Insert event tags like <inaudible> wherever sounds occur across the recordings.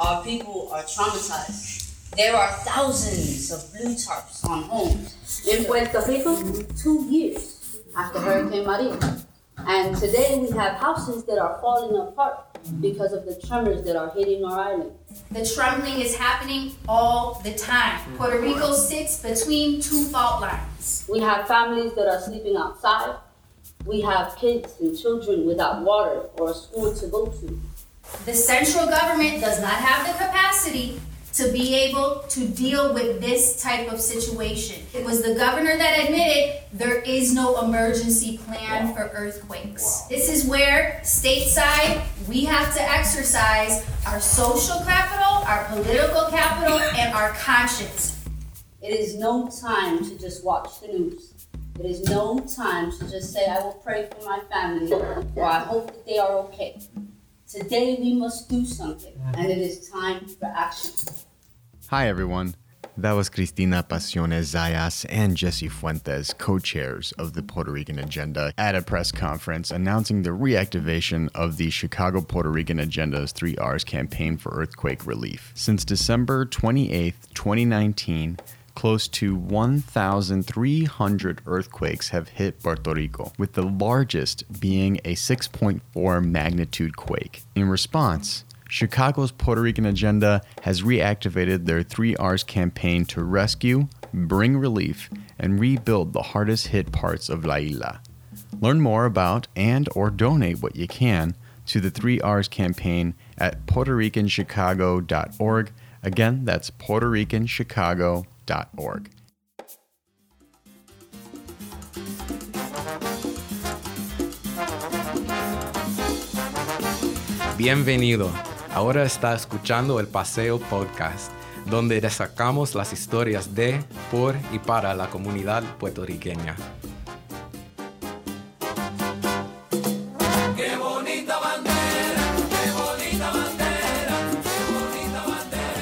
Our people are traumatized. There are thousands of blue tarps on homes in Puerto Rico two years after Hurricane Maria. And today we have houses that are falling apart because of the tremors that are hitting our island. The trembling is happening all the time. Puerto Rico sits between two fault lines. We have families that are sleeping outside. We have kids and children without water or a school to go to. The central government does not have the capacity to be able to deal with this type of situation. It was the governor that admitted there is no emergency plan for earthquakes. This is where stateside we have to exercise our social capital, our political capital, and our conscience. It is no time to just watch the news. It is no time to just say, I will pray for my family or I hope that they are okay. Today we must do something, and it is time for action. Hi, everyone. That was Cristina Pacione-Zayas and Jessie Fuentes, co chairs of the Puerto Rican Agenda, at a press conference announcing the reactivation of the Chicago Puerto Rican Agenda's 3Rs campaign for earthquake relief. Since December 28, 2019, close to 1,300 earthquakes have hit Puerto Rico, with the largest being a 6.4 magnitude quake. In response, Chicago's Puerto Rican Agenda has reactivated their 3Rs campaign to rescue, bring relief, and rebuild the hardest hit parts of La Isla. Learn more about and or donate what you can to the 3Rs campaign at puertoricanchicago.org. Again, that's puertoricanchicago.org. Bienvenido. Ahora está escuchando el Paseo Podcast, donde destacamos las historias de, por y para la comunidad puertorriqueña.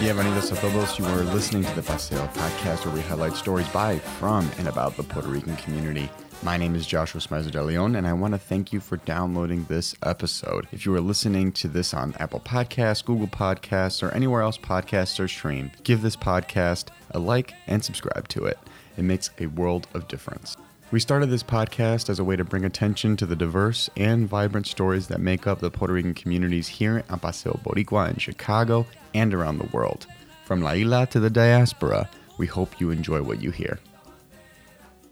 Bienvenidos a todos. You are listening to the Paseo podcast where we highlight stories by, from, and about the Puerto Rican community. My name is Joshua Smyzer de Leon, and I want to thank you for downloading this episode. If you are listening to this on Apple Podcasts, Google Podcasts, or anywhere else podcasts are streamed, give this podcast a like and subscribe to it. It makes a world of difference. We started this podcast as a way to bring attention to the diverse and vibrant stories that make up the Puerto Rican communities here on Paseo Boricua in Chicago and around the world. From La Isla to the diaspora, we hope you enjoy what you hear.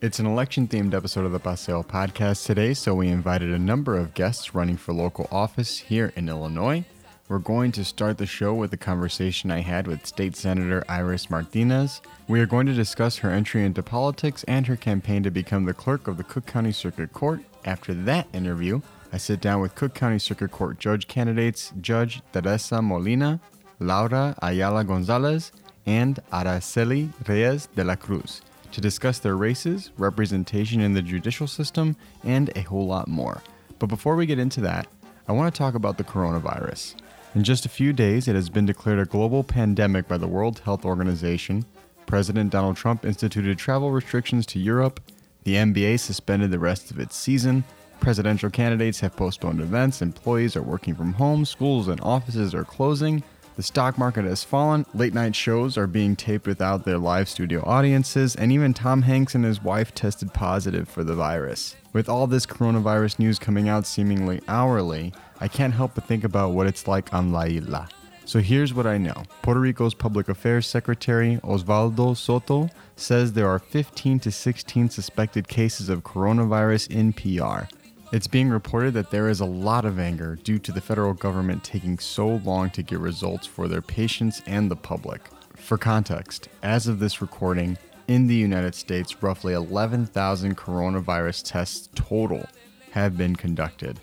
It's an election themed episode of the Paseo podcast today, so we invited a number of guests running for local office here in Illinois. We're going to start the show with a conversation I had with State Senator Iris Martinez. We are going to discuss her entry into politics and her campaign to become the clerk of the Cook County Circuit Court. After that interview, I sit down with Cook County Circuit Court judge candidates Judge Teresa Molina, Laura Ayala Gonzalez, and Araceli Reyes de la Cruz to discuss their races, representation in the judicial system, and a whole lot more. But before we get into that, I want to talk about the coronavirus. In just a few days, it has been declared a global pandemic by the World Health Organization. President Donald Trump instituted travel restrictions to Europe. The NBA suspended the rest of its season. Presidential candidates have postponed events. Employees are working from home. Schools and offices are closing. The stock market has fallen. Late night shows are being taped without their live studio audiences. And even Tom Hanks and his wife tested positive for the virus. With all this coronavirus news coming out seemingly hourly, I can't help but think about what it's like on La Isla. So here's what I know Puerto Rico's Public Affairs Secretary Osvaldo Soto says there are 15 to 16 suspected cases of coronavirus in PR. It's being reported that there is a lot of anger due to the federal government taking so long to get results for their patients and the public. For context, as of this recording, in the United States, roughly 11,000 coronavirus tests total have been conducted.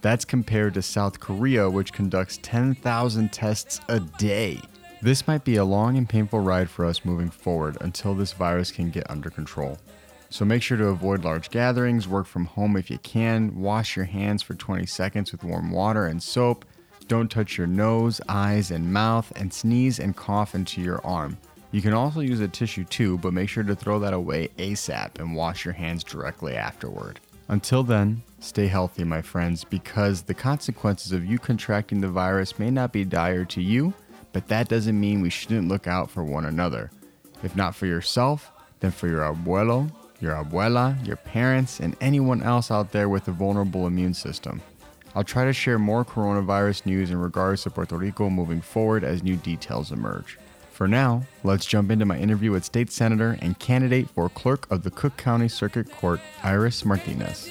That's compared to South Korea, which conducts 10,000 tests a day. This might be a long and painful ride for us moving forward until this virus can get under control. So make sure to avoid large gatherings, work from home if you can, wash your hands for 20 seconds with warm water and soap, don't touch your nose, eyes, and mouth, and sneeze and cough into your arm. You can also use a tissue too, but make sure to throw that away ASAP and wash your hands directly afterward. Until then, stay healthy, my friends, because the consequences of you contracting the virus may not be dire to you, but that doesn't mean we shouldn't look out for one another. If not for yourself, then for your abuelo, your abuela, your parents, and anyone else out there with a vulnerable immune system. I'll try to share more coronavirus news in regards to Puerto Rico moving forward as new details emerge. For now, let's jump into my interview with State Senator and candidate for Clerk of the Cook County Circuit Court, Iris Martinez.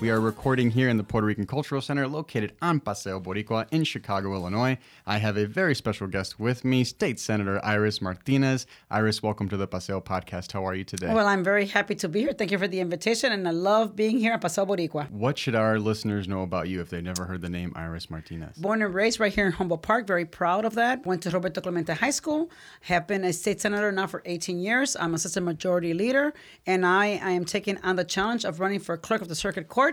We are recording here in the Puerto Rican Cultural Center located on Paseo Boricua in Chicago, Illinois. I have a very special guest with me, State Senator Iris Martinez. Iris, welcome to the Paseo podcast. How are you today? Well, I'm very happy to be here. Thank you for the invitation, and I love being here at Paseo Boricua. what should our listeners know about you if they've never heard the name Iris Martinez? Born and raised right here in Humboldt Park, very proud of that. Went to Roberto Clemente High School, have been a state senator now for 18 years. I'm assistant majority leader, and I, I am taking on the challenge of running for clerk of the circuit court.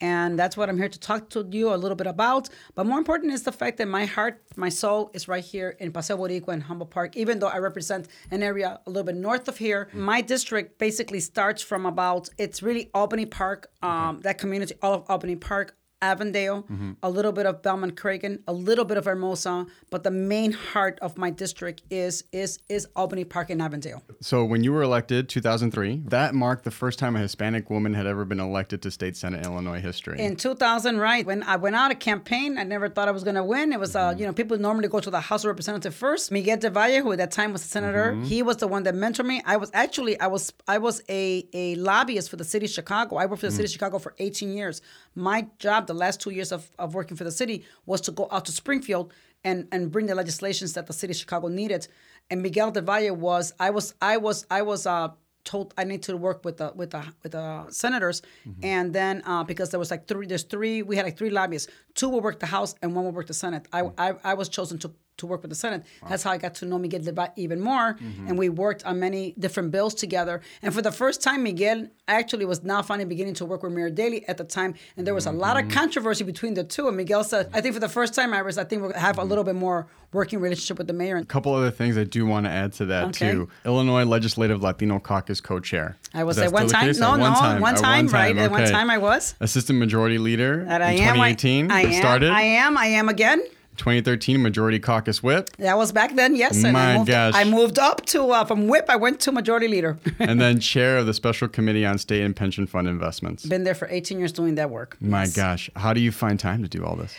And that's what I'm here to talk to you a little bit about. But more important is the fact that my heart, my soul is right here in Paseo Boricua and Humboldt Park, even though I represent an area a little bit north of here. My district basically starts from about, it's really Albany Park, um, that community, all of Albany Park, Avondale, mm-hmm. a little bit of Belmont Cragin, a little bit of Hermosa, but the main heart of my district is is is Albany Park and Avondale. So, when you were elected, 2003, that marked the first time a Hispanic woman had ever been elected to state senate in Illinois history. In 2000, right when I went out to campaign, I never thought I was going to win. It was, uh, mm-hmm. you know, people normally go to the House of Representatives first. Miguel del Valle, who at that time was a senator, mm-hmm. he was the one that mentored me. I was actually, I was, I was a a lobbyist for the city of Chicago. I worked for the mm. city of Chicago for 18 years. My job, the last two years of, of working for the city, was to go out to Springfield and and bring the legislations that the city of Chicago needed. And Miguel del Valle was, I was, I was, I was. Uh, told I need to work with the with the with the senators, and then uh, because there was like three, there's three, we had like three lobbyists. Two will work the House, and one will work the Senate. I I, I was chosen to to work with the Senate. That's how I got to know Miguel even more, mm-hmm. and we worked on many different bills together. And for the first time, Miguel actually was now finally beginning to work with Mayor Daley at the time, and there was a lot of mm-hmm. controversy between the two. And Miguel said, I think for the first time, Iris, I think we'll have a mm-hmm. little bit more working relationship with the mayor. And couple other things I do want to add to that Okay. too. Illinois Legislative Latino Caucus co-chair. I was at one time. No, At no, one time. one At time, right? At one time I was. Assistant Majority Leader That in I am. I- 2018. I, am. started. I am. I am again. 2013 Majority Caucus Whip, That was back then. Yes. And My I moved, gosh. I moved up to uh, from whip. I went to majority leader. <laughs> and then Chair of the Special Committee on State and Pension Fund Investments. Been there for 18 years doing that work. My Yes. gosh, how do you find time to do all this?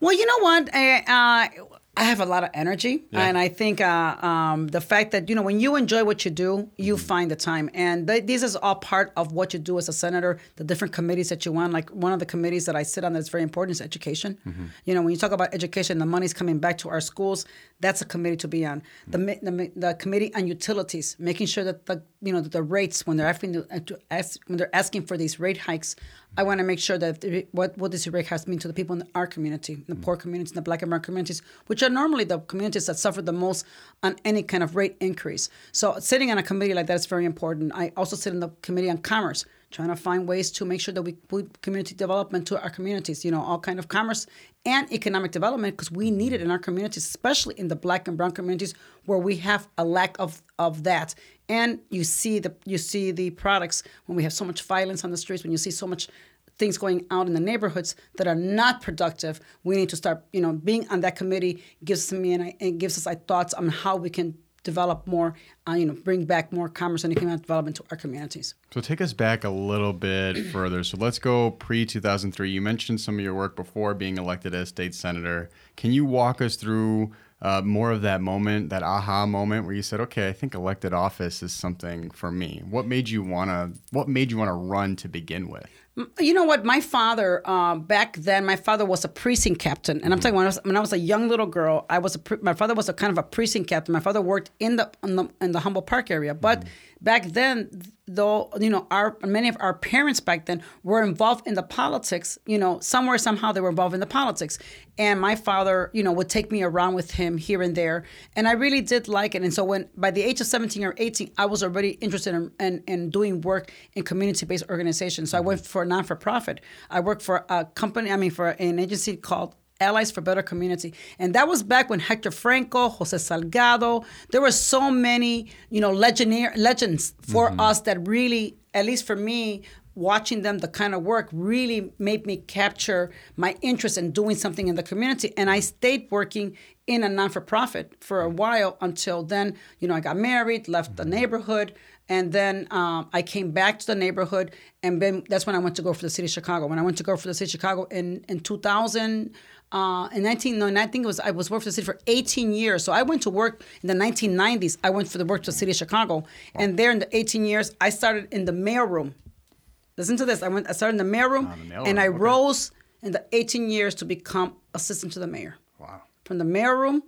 Well, you know what? I, uh, I have a lot of energy, Yeah. and I think uh, um, the fact that you know when you enjoy what you do, you find the time, and th- this is all part of what you do as a senator. The different committees that you on, like one of the committees that I sit on that's very important is education. You know, when you talk about education, the money's coming back to our schools. That's a committee to be on. The mi- the, mi- the committee on utilities, making sure that the you know that the rates when they're asking to, uh, to ask, when they're asking for these rate hikes, I want to make sure that the, what what the rate hikes mean to the people in our community, in the poor communities, in the black and brown communities, which are normally the communities that suffer the most on any kind of rate increase. So sitting on a committee like that is very important. I also sit in the committee on commerce, trying to find ways to make sure that we put community development to our communities. You know, all kind of commerce and economic development because we need it in our communities, especially in the black and brown communities where we have a lack of of that. And you see the you see the products when we have so much violence on the streets, when you see so much things going out in the neighborhoods that are not productive, we need to start, you know, being on that committee gives me and, and gives us like thoughts on how we can develop more, uh, you know, bring back more commerce and economic development to our communities. So take us back a little bit <clears throat> further. So let's go pre 2003. You mentioned some of your work before being elected as state senator. Can you walk us through uh, more of that moment, that aha moment where you said, "Okay, I think elected office is something for me." What made you wanna? What made you wanna run to begin with? You know what? My father, uh, back then, my father was a precinct captain, and I'm talking when I, was, when I was a young little girl. I was a pre- my father was a kind of a precinct captain. My father worked in the in the, in the Humboldt Park area, but back then, though, you know, our many of our parents back then were involved in the politics. You know, somewhere somehow they were involved in the politics, and my father, you know, would take me around with him here and there, and I really did like it. And so when by the age of 17 or 18, I was already interested in in, in doing work in community based organizations. So I mm-hmm. went for a non for profit. I worked for a company. I mean, for an agency called Allies for Better Community. And that was back when Hector Franco, Jose Salgado, there were so many, you know, legendary legends for mm-hmm. us that really, at least for me, watching them, the kind of work really made me capture my interest in doing something in the community. And I stayed working in a non for profit for a while until then, you know, I got married, left the neighborhood. And then um, I came back to the neighborhood, and then that's when I went to go for the city of Chicago. When I went to go for the city of Chicago in in 2000, uh, in 1999, I think it was I was working for the city for 18 years. So I went to work in the 1990s. I went for the work to the city of Chicago, and there in the 18 years, I started in the mail room. Listen to this. I went. I started in the mail room, Ah, the and I okay. rose in the 18 years to become assistant to the mayor. From the room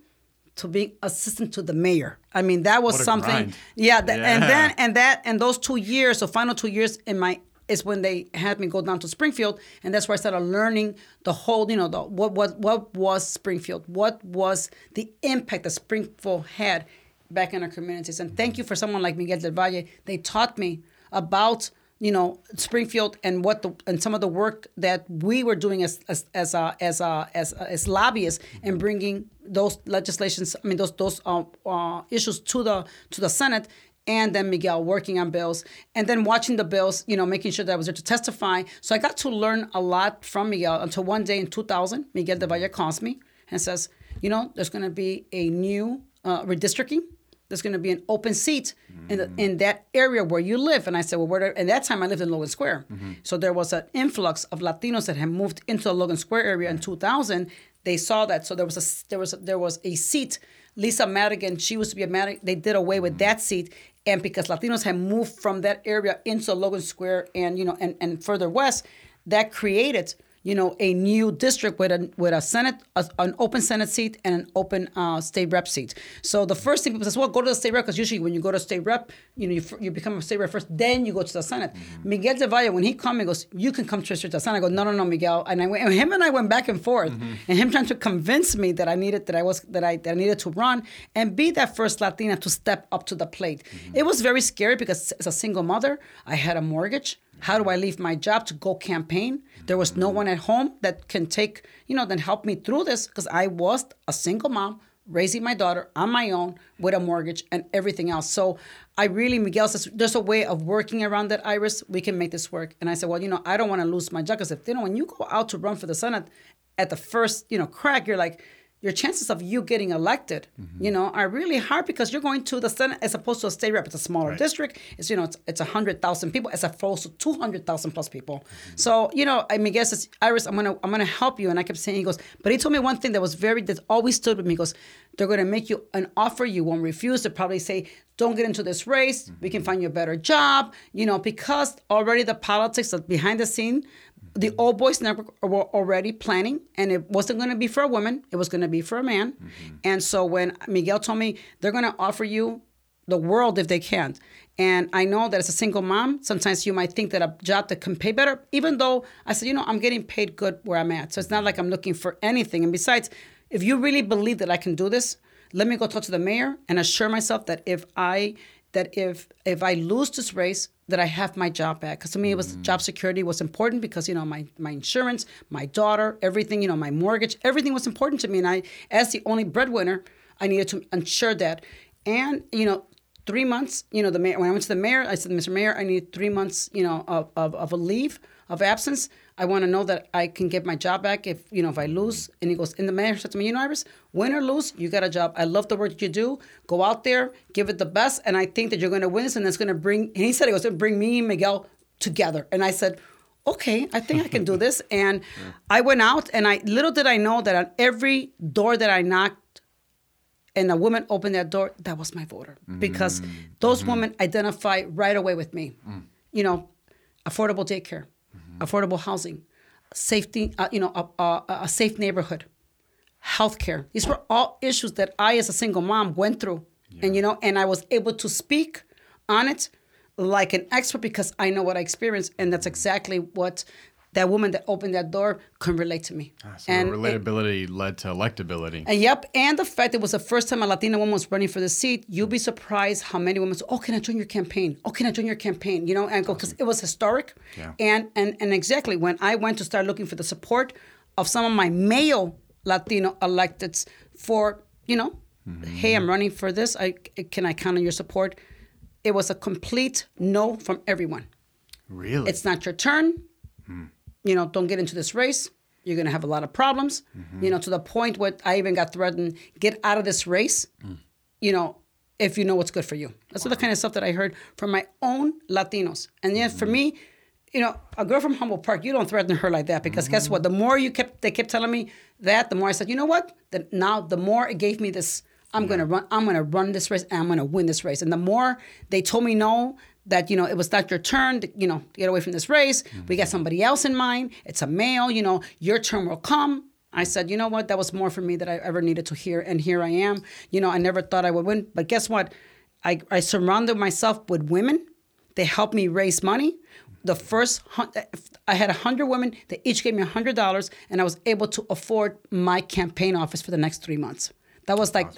to being assistant to the mayor. I mean, that was something. grind. Yeah, th- and then and that and those two years, the final two years in my is when they had me go down to Springfield, and that's where I started learning the whole, you know, the what what what was Springfield, what was the impact that Springfield had back in our communities. And thank you for someone like Miguel del Valle. They taught me about you know Springfield and what the and some of the work that we were doing as as as uh, as uh, as as lobbyists and bringing those legislations. I mean those those uh, uh, issues to the to the Senate. And then Miguel working on bills, and then watching the bills, you know, making sure that I was there to testify. So I got to learn a lot from Miguel until one day in 2000, Miguel del Valle calls me and says, you know, there's going to be a new uh, redistricting there's going to be an open seat in, the, in that area where you live. And I said, well, where? do- And that time I lived in Logan Square. Mm-hmm. So there was an influx of Latinos that had moved into the Logan Square area in 2000. They saw that. So there was a there was a, there was a seat. Lisa Madigan, she used to be a Madigan. They did away with mm-hmm. that seat. And because Latinos had moved from that area into Logan Square and you know and, and further west, that created you know, a new district with a with a senate, a, an open senate seat and an open uh, state rep seat. So the first thing people say, well, go to the state rep because usually when you go to state rep, you know, you, you become a state rep first, then you go to the senate. Mm-hmm. Miguel del Valle, when he called me, he goes, you can come to the senate. I go, no, no, no, Miguel. And I went, and him and I went back and forth, mm-hmm. and him trying to convince me that I needed that I was that I that I needed to run and be that first Latina to step up to the plate. Mm-hmm. It was very scary because as a single mother, I had a mortgage. How do I leave my job to go campaign? There was no one at home that can take, you know, then help me through this because I was a single mom raising my daughter on my own with a mortgage and everything else. So I really, Miguel says, there's a way of working around that, Iris. We can make this work. And I said, well, you know, I don't want to lose my job because if, you know, when you go out to run for the Senate at the first, you know, crack, you're like, your chances of you getting elected, you know, are really hard because you're going to the Senate as opposed to a state rep. It's a smaller district. It's you know, it's it's hundred thousand people as opposed to two hundred thousand plus people. So you know, I mean, guess it's Iris. I'm gonna I'm gonna help you. And I kept saying, he goes, but he told me one thing that was very that always stood with me. He goes, they're gonna make you an offer you won't refuse. They probably say, don't get into this race. We can find you a better job. You know, because already the politics of behind the scene the old boys network were already planning and it wasn't going to be for a woman it was going to be for a man. Mm-hmm. And so when miguel told me they're going to offer you the world if they can't, and i know that as a single mom sometimes you might think that a job that can pay better even though i said you know i'm getting paid good where i'm at. So it's not like i'm looking for anything. And besides if you really believe that i can do this let me go talk to the mayor and assure myself that if i that if if I lose this race, that I have my job back. Because to me, it was mm. job security was important because you know my my insurance, my daughter, everything, you know, my mortgage, everything was important to me. And I, as the only breadwinner, I needed to ensure that. And you know, three months, you know, the mayor. When I went to the mayor, I said, Mr. Mayor, I need three months, you know, of of, of a leave of absence. I want to know that I can get my job back if you know if I lose. And he goes, and the mayor said to me, you know, Iris, win or lose, you got a job. I love the work that you do. Go out there, give it the best, and I think that you're going to win this, and that's going to bring. And he said it was going to bring me and Miguel together. And I said, okay, I think I can do this. <laughs> And I went out, and I little did I know that on every door that I knocked and a woman opened that door, that was my voter. Mm-hmm. Because those mm-hmm. women identify right away with me. Mm. You know, affordable daycare, affordable housing, safety, uh, you know, a, a, a safe neighborhood, healthcare. These were all issues that I, as a single mom, went through. And, you know, and I was able to speak on it like an expert because I know what I experienced. And that's exactly what that woman that opened that door can relate to me. Ah, So and the it- relatability led to electability. and yep, and the fact it was the first time a Latina woman was running for the seat, you'll be surprised how many women say, "Oh, can I join your campaign? Oh, can I join your campaign?" You know, and because it was historic. Yeah. And and and exactly when I went to start looking for the support of some of my male Latino electeds for, you know, hey, I'm running for this. I can I count on your support? It was a complete no from everyone. Really? It's not your turn. You know, don't get into this race. You're gonna have a lot of problems. Mm-hmm. You know, to the point where I even got threatened, get out of this race. Mm. You know, if you know what's good for you. That's the kind of stuff that I heard from my own Latinos. And yet, for mm-hmm. me, you know, a girl from Humboldt Park, you don't threaten her like that because guess what? Mm-hmm. The more you kept, they kept telling me that, the more I said, you know what? Then now, the more it gave me this. I'm gonna run. I'm gonna run this race, and I'm gonna win this race. And the more they told me no, that you know it was not your turn. To, you know, get away from this race. We got mm-hmm. somebody else in mind. It's a male. You know, your turn will come. I said, you know what? That was more for me that I ever needed to hear, and here I am. You know, I never thought I would win, but guess what? I I surrounded myself with women. They helped me raise money. The first, I had a hundred women. They each gave me a hundred dollars, and I was able to afford my campaign office for the next three months. That was like,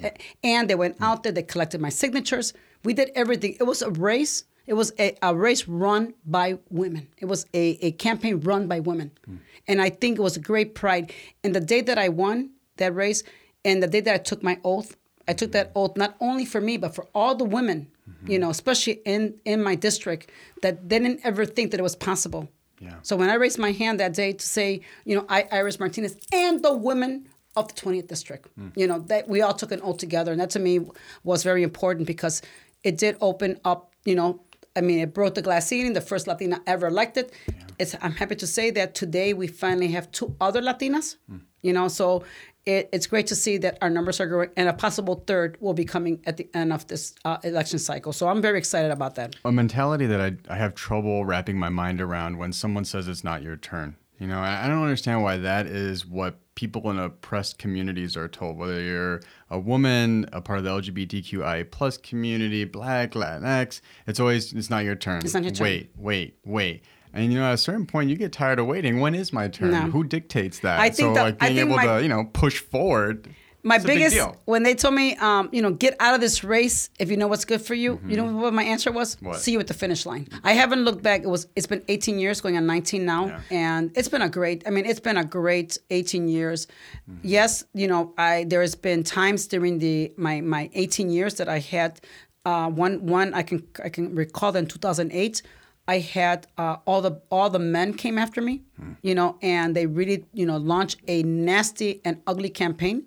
and they went out there. They collected my signatures. We did everything. It was a race. It was a, a race run by women. It was a, a campaign run by women, hmm. and I think it was a great pride. And the day that I won that race, and the day that I took my oath, I took that oath not only for me but for all the women, mm-hmm. you know, especially in in my district that they didn't ever think that it was possible. Yeah. So when I raised my hand that day to say, you know, I Iris Martinez and the women of the 20th district, hmm. you know, that we all took an oath together, and that to me was very important because it did open up, you know. I mean, it broke the glass ceiling. The first Latina ever elected. It's. I'm happy to say that today we finally have two other Latinas. You know, so it, it's great to see that our numbers are growing, and a possible third will be coming at the end of this uh, election cycle. So I'm very excited about that. a mentality that I, I have trouble wrapping my mind around when someone says it's not your turn. You know, I, I don't understand why that is what people in oppressed communities are told. Whether you're a woman, a part of the LGBTQI plus community, Black, Latinx, it's always it's not your turn. It's not your turn. Wait, wait, wait. And you know, at a certain point, you get tired of waiting. When is my turn? No. Who dictates that? I think so, that- like I being think able my- to, you know, push forward. My it's biggest when they told me, um, you know, get out of this race if you know what's good for you. You know what my answer was? Mm-hmm. What? See you at the finish line. I haven't looked back. It was it's been 18 years, going on 19 now, Yeah. and it's been a great. I mean, it's been a great 18 years. Mm-hmm. Yes, you know, I there has been times during the my my 18 years that I had. Uh, one one I can I can recall that in 2008. I had uh, all the all the men came after me, you know, and they really you know launched a nasty and ugly campaign.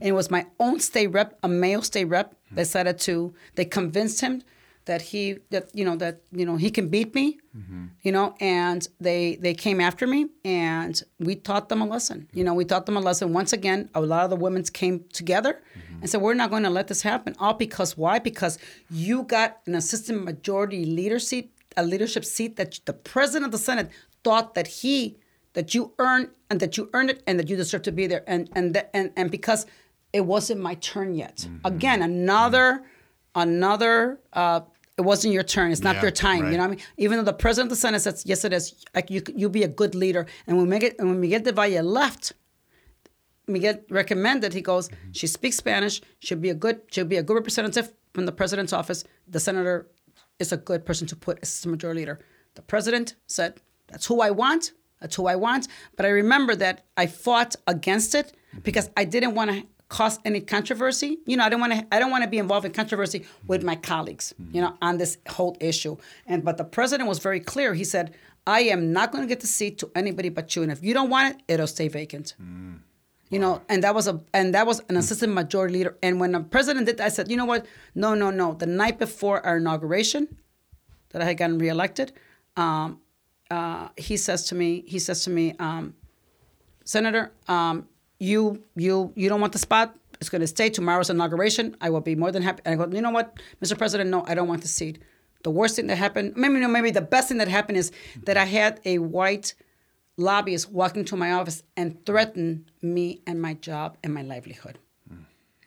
And it was my own state rep, a male state rep, that mm-hmm. decided to. They convinced him that he that you know that you know he can beat me, mm-hmm. you know, and they they came after me, and we taught them a lesson. You know, we taught them a lesson. Once again, a lot of the women came together mm-hmm. and said, "We're not going to let this happen." All because why? Because you got an assistant majority leader seat, a leadership seat that the president of the Senate thought that he that you earned and that you earned it and that you deserve to be there and and that, and and because it wasn't my turn yet. Again, another another uh it wasn't your turn. It's not Yeah, your time. right. You know what I mean? Even though the president of the Senate says yes, it is. Like you, you be a good leader. And when Miguel, and when Miguel del Valle left, Miguel recommended. He goes, she speaks Spanish. She'll be a good. She'll be a good representative from the president's office. The senator is a good person to put as a majority leader. The president said, "That's who I want. That's who I want." But I remember that I fought against it because I didn't want to cause any controversy. You know, I don't want to. I don't want to be involved in controversy with my colleagues. You know, on this whole issue. And but the president was very clear. He said, "I am not going to get the seat to anybody but you. And if you don't want it, it'll stay vacant." You know, and that was a and that was an assistant majority leader. And when the president did that, I said, you know what? No, no, no. The night before our inauguration, that I had gotten reelected, um, uh, he says to me, he says to me, um, Senator, um, you you you don't want the spot. It's going to stay tomorrow's inauguration. I will be more than happy. And I go, you know what, Mr. President, no, I don't want the seat. The worst thing that happened, maybe no, maybe the best thing that happened is that I had a white lobbyist walk into my office and threaten me and my job and my livelihood.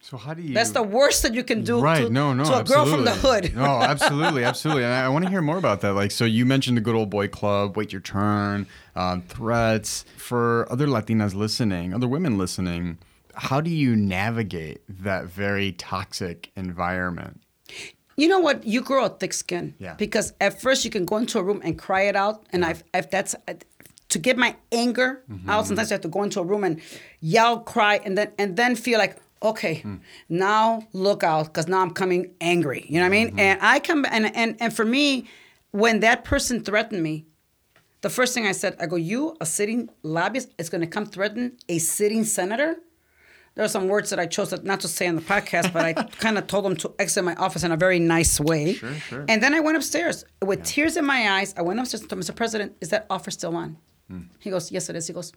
So how do you? That's the worst that you can do right to, no no to a girl from the absolutely. hood. no <laughs> absolutely absolutely and I, I want to hear more about that like so you mentioned the good old boy club wait your turn um, threats for other latinas listening other women listening how do you navigate that very toxic environment You know what? You grow a thick skin. Yeah. Because at first you can go into a room and cry it out, and I've, if that's to get my anger Mm-hmm. out. Sometimes I have to go into a room and yell, cry, and then and then feel like, okay, Hmm. now look out, because now I'm coming angry. You know what I Mm-hmm. mean? And I come and and and for me, when that person threatened me, the first thing I said, I go, you, a sitting lobbyist, is going to come threaten a sitting senator? There are some words that I chose not to say on the podcast, but I <laughs> kind of told them to exit my office in a very nice way. Sure, sure. And then I went upstairs with tears in my eyes. I went upstairs and told Mr. President, is that offer still on? Hmm. He goes, yes, it is. He goes,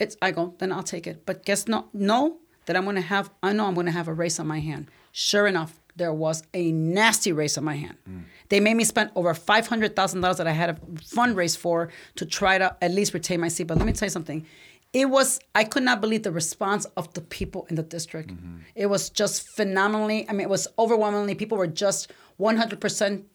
it's. I go, then I'll take it. But guess not. no, that I'm going to have. I know I'm going to have a race on my hand. Sure enough, there was a nasty race on my hand. Mm. They made me spend over five hundred thousand dollars that I had to fundraise for to try to at least retain my seat. But let me tell you something. It was I could not believe the response of the people in the district. Mm-hmm. It was just phenomenally. I mean, it was overwhelmingly. People were just one hundred percent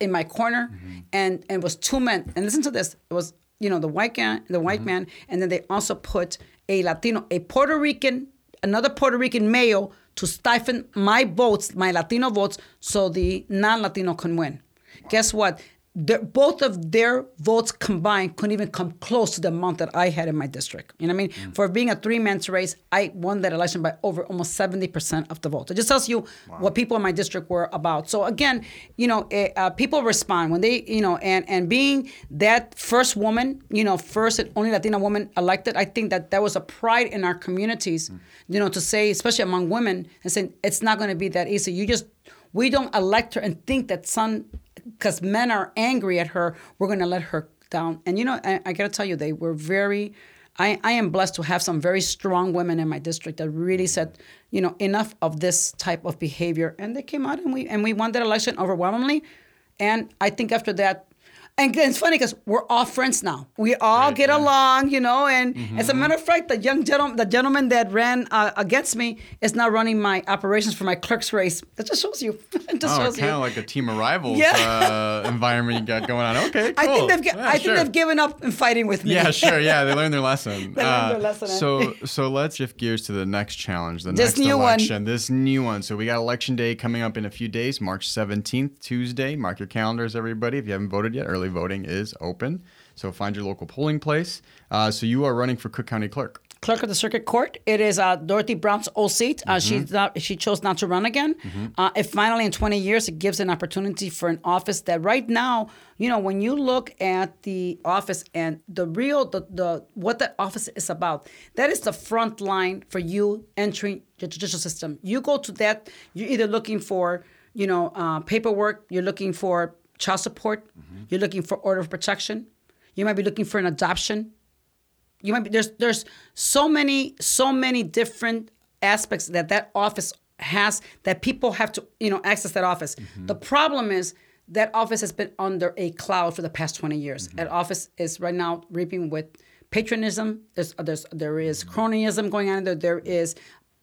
in my corner, mm-hmm. and and it was two men. And listen to this: it was you know the white guy, the white mm-hmm. man, and then they also put a Latino, a Puerto Rican, another Puerto Rican male to stifle my votes, my Latino votes, so the non-Latino can win. Guess what? Their, both of their votes combined couldn't even come close to the amount that I had in my district. You know what I mean? For being a three-man's race, I won that election by over almost 70% of the vote. It just tells you what people in my district were about. So again, you know, eh, uh, people respond when they, you know, and and being that first woman, you know, first and only Latina woman elected, I think that that was a pride in our communities, you know, to say, especially among women, and saying it's not going to be that easy. You just we don't elect her and think that some because men are angry at her, we're going to let her down. And you know, I, I got to tell you, they were very. I, I am blessed to have some very strong women in my district that really mm. said, you know, enough of this type of behavior, and they came out and we and we won that election overwhelmingly. And I think after that, and it's funny because we're all friends now. We all get along, you know. And as a matter of fact, the young gentleman, the gentleman that ran uh, against me, is now running my operations for my clerk's race. That just shows you. <laughs> it just Oh, shows kind you. of like a team of rivals Yeah. uh, environment you got going on. <laughs> Okay, cool. I think they've. Yeah, I think sure. they've given up in fighting with me. Yeah, sure. Yeah, they learned their <laughs> lesson. They learned their lesson, eh? So, so let's shift gears to the next challenge, the This next new one. election, this new one. So we got election day coming up in a few days, March seventeenth, Tuesday. Mark your calendars, everybody. If you haven't voted yet, early voting is open. So find your local polling place. Uh, so you are running for Cook County Clerk. clerk of the circuit court. It is uh, Dorothy Brown's old seat. Uh, She's not, she chose not to run again. Uh, it finally, in 20 years, it gives an opportunity for an office that right now, you know, when you look at the office and the real, the, the what that office is about, that is the front line for you entering the judicial system. You go to that, you're either looking for, you know, uh, paperwork, you're looking for child support, you're looking for order of protection, you might be looking for an adoption. You might be there's there's so many so many different aspects that that office has that people have to you know access that office. The problem is that office has been under a cloud for the past 20 years. Mm-hmm. That office is right now reaping with patronism. There's there's there is mm-hmm. cronyism going on there. There is